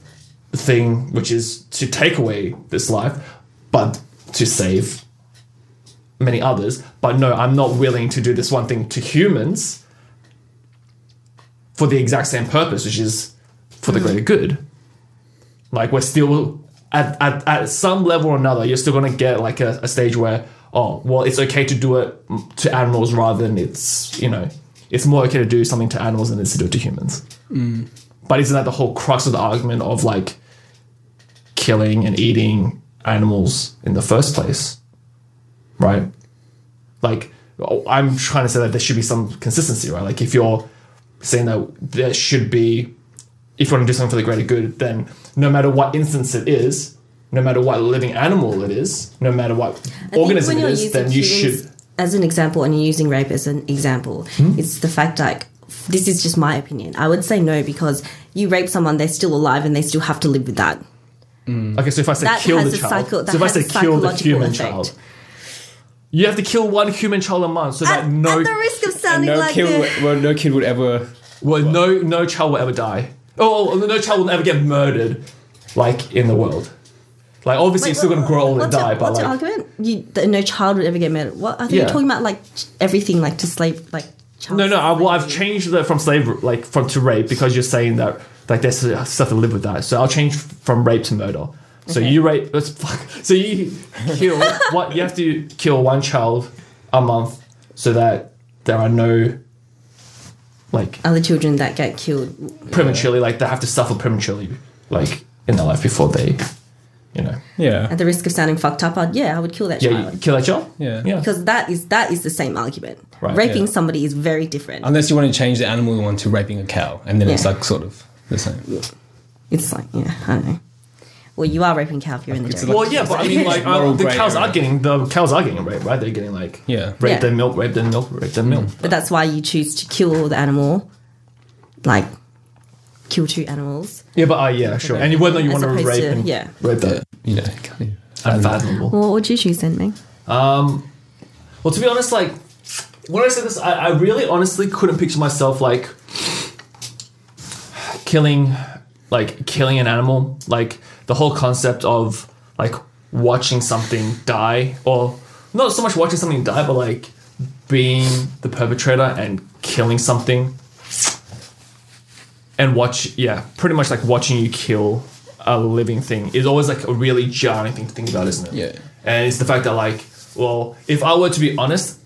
thing, which is to take away this life, but to save many others. But no, I'm not willing to do this one thing to humans for the exact same purpose, which is for the hmm. greater good. Like, we're still at, at, at some level or another, you're still going to get like a, a stage where, oh, well, it's okay to do it to animals rather than it's, you know, it's more okay to do something to animals than it is to do it to humans. Hmm. But isn't that the whole crux of the argument of like killing and eating animals in the first place? Right? Like, oh, I'm trying to say that there should be some consistency, right? Like, if you're saying that there should be, if you want to do something for the greater good, then no matter what instance it is, no matter what living animal it is, no matter what I organism when it you're is, using then you should. as an example and you're using rape as an example Hmm? it's the fact like this is just my opinion i would say no because you rape someone they're still alive and they still have to live with that Okay, so if I say That kill the child, psycho- so if I say kill the human effect. child, you have to kill one human child a month, so that no, at the risk of And sounding no like kid, a, would, well, no kid would ever. well, no, no child will ever die. Oh, oh, no child will ever get murdered, like in the world. Like obviously, Wait, you're still gonna grow old and what's your- die, but what's your argument? You, that no child would ever get murdered. What? I think Yeah. you're talking about like everything, like to slave, like. Child no, no. I, well, I've changed that from slave, like from to rape, because you're saying that like there's stuff to live with that. So I'll change from rape to murder. So Okay. you rape. Let's fuck. So you kill what? You have to kill one child a month, so that there are no like other children that get killed. prematurely, like they have to suffer prematurely, like in their life before they, you know, Yeah. At the risk of sounding fucked up, I'd, yeah, I would kill that yeah, child. you kill that child. Yeah. yeah. because that is that is the same argument. Right, Raping yeah. somebody is very different. Unless you want to change the animal one to raping a cow, and then it's like sort of the same. it's like yeah, I don't know. Well, you are raping cow if you're in the It's jungle. Well, yeah, but I mean, like Moral uh, the grey cows are getting the cows are getting raped, right? They're getting like Yeah. raped Yeah. then milk, raped then milk, raped then milk. But that's why you choose to kill the animal, like kill two animals. Yeah, but uh, yeah, sure. And whether you As want to opposed rape to- and yeah. rape that You know, can't you? unfathomable. Well, what would you choose then, Meg? Well, to be honest, like when I said this, I, I really honestly couldn't picture myself like killing, like killing an animal. Like the whole concept of like watching something die, or not so much watching something die, but like being the perpetrator and killing something, and watch. Yeah, pretty much like watching you kill a living thing is always like a really jarring thing to think about, isn't it? Yeah. And it's the fact that like, well, if I were to be honest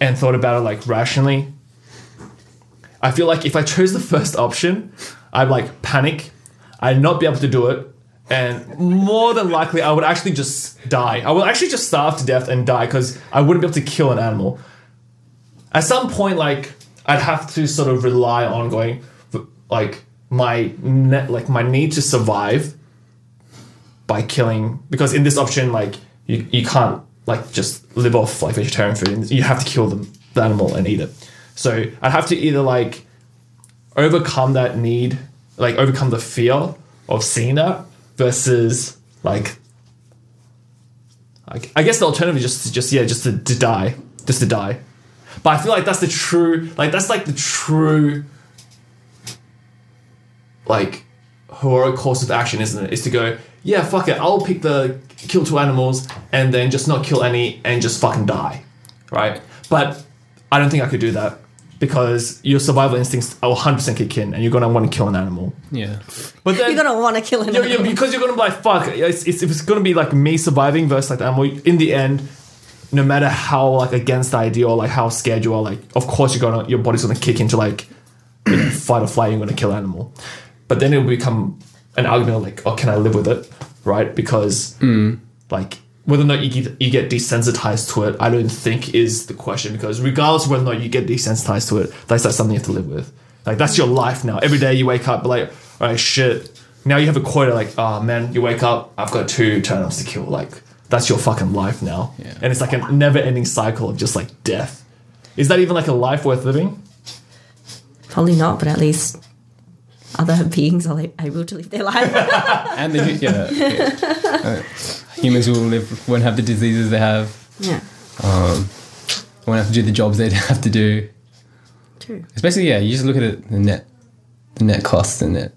and thought about it like rationally, I feel like if I chose the first option, I'd like panic, I'd not be able to do it, and more than likely I would actually just die. I would actually just starve to death and die because I wouldn't be able to kill an animal. At some point, like I'd have to sort of rely on going, like my net, like my need to survive by killing because in this option like you, you can't like just live off like vegetarian food you have to kill them, the animal and eat it so i'd have to either like overcome that need like overcome the fear of seeing that versus like I, I guess the alternative is just to just yeah just to, to die just to die but i feel like that's the true like that's like the true like heroic course of action, isn't it? Is to go, yeah, fuck it, I'll pick the kill two animals and then just not kill any and just fucking die, right? But I don't think I could do that because your survival instincts are 100% kick in and you're gonna want to kill an animal. Yeah. But then You're gonna want to kill an you're, you're- animal. because you're gonna be like, fuck, it's, it's, if it's gonna be like me surviving versus like the animal, in the end, no matter how like against the idea or like how scared you are, like of course you're gonna your body's gonna kick into like fight or flight, you're gonna kill an animal. But then it will become an argument of like, oh, can I live with it? Right? Because mm. like whether or not you get, you get desensitized to it, I don't think is the question. Because regardless of whether or not you get desensitized to it, that's like something you have to live with. Like that's your life now. Every day you wake up like, all right, shit. Now you have a quota like, oh man, you wake up, I've got two turnips to kill. Like that's your fucking life now. Yeah. And it's like a never-ending cycle of just like death. Is that even like a life worth living? Probably not, but at least other beings are like, able to live their life. And the, yeah, yeah. Humans will live, won't have the diseases they have, yeah, um, won't have to do the jobs they have to do. true. Especially, yeah, you just look at it, the net, the net cost and net.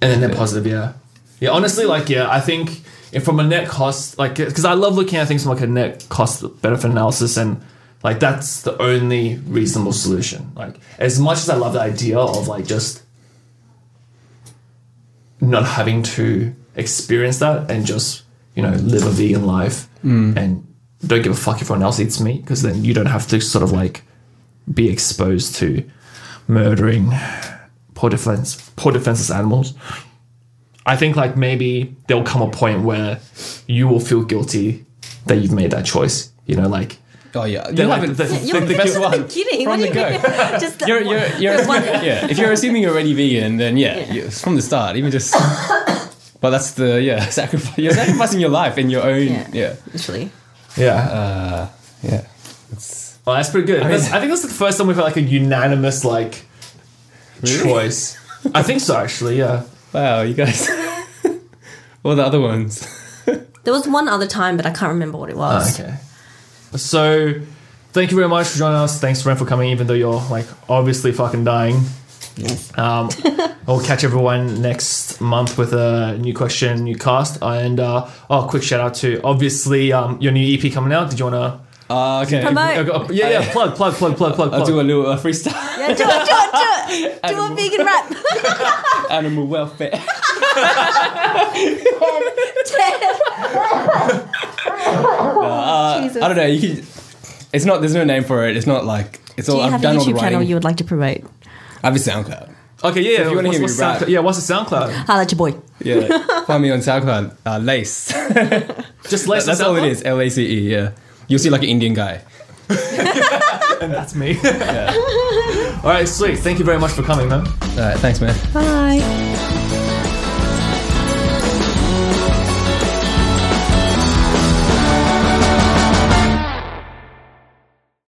And then net positive, yeah. Yeah, honestly, like, yeah, I think if from a net cost, like, because I love looking at things from like a net cost benefit analysis, and like that's the only reasonable solution. Like, as much as I love the idea of like just not having to experience that and just you know live a vegan life mm. and don't give a fuck if everyone else eats meat because then you don't have to sort of like be exposed to murdering poor defense poor defenseless animals. I think like maybe there'll come a point where you will feel guilty that you've made that choice. You know, like Oh yeah, you They're like haven't. the- You're the- best the one beginning. from what the do you go. Just the, You're, you're, you're the one- yeah. If you're assuming you're already vegan, then yeah, Yeah. it's from the start. Even just, but that's the yeah sacrifice. You're sacrificing your life in your own Yeah. yeah literally. yeah. uh, yeah. It's, Well, that's pretty good. mean- That's- I think that's the first time we've had like a unanimous like choice. I think so, actually. Yeah. wow, you guys. All the other ones. There was one other time, but I can't remember what it was. Ah, Okay. So, thank you very much for joining us. Thanks, Ren, for coming, even though you're like obviously fucking dying. Yes. Um, we'll catch everyone next month with a new question, new cast, and uh, oh, quick shout out to obviously um, your new EP coming out. Did you wanna? Uh, okay. Promote. Yeah, yeah. Plug, plug, plug, plug, plug, I'll plug. do a little uh, freestyle. Yeah, do it, do it, do it. Do a vegan rap. Animal welfare. Jesus. I don't know. You can. It's not. There's no name for it. It's not like. It's Do all. you I've a done all the YouTube channel you would like to promote? I have a SoundCloud. Okay, yeah. yeah. you wanna what's, hear me what's rap. SoundCloud? Yeah, what's the SoundCloud? Hi, that's your boy. Yeah, find me on SoundCloud. Uh, Lace. Just Lace That's all it is. L A C E. Yeah. You'll see like an Indian guy. And that's me. All right, sweet. Thank you very much for coming, man. All right. Thanks, man. Bye.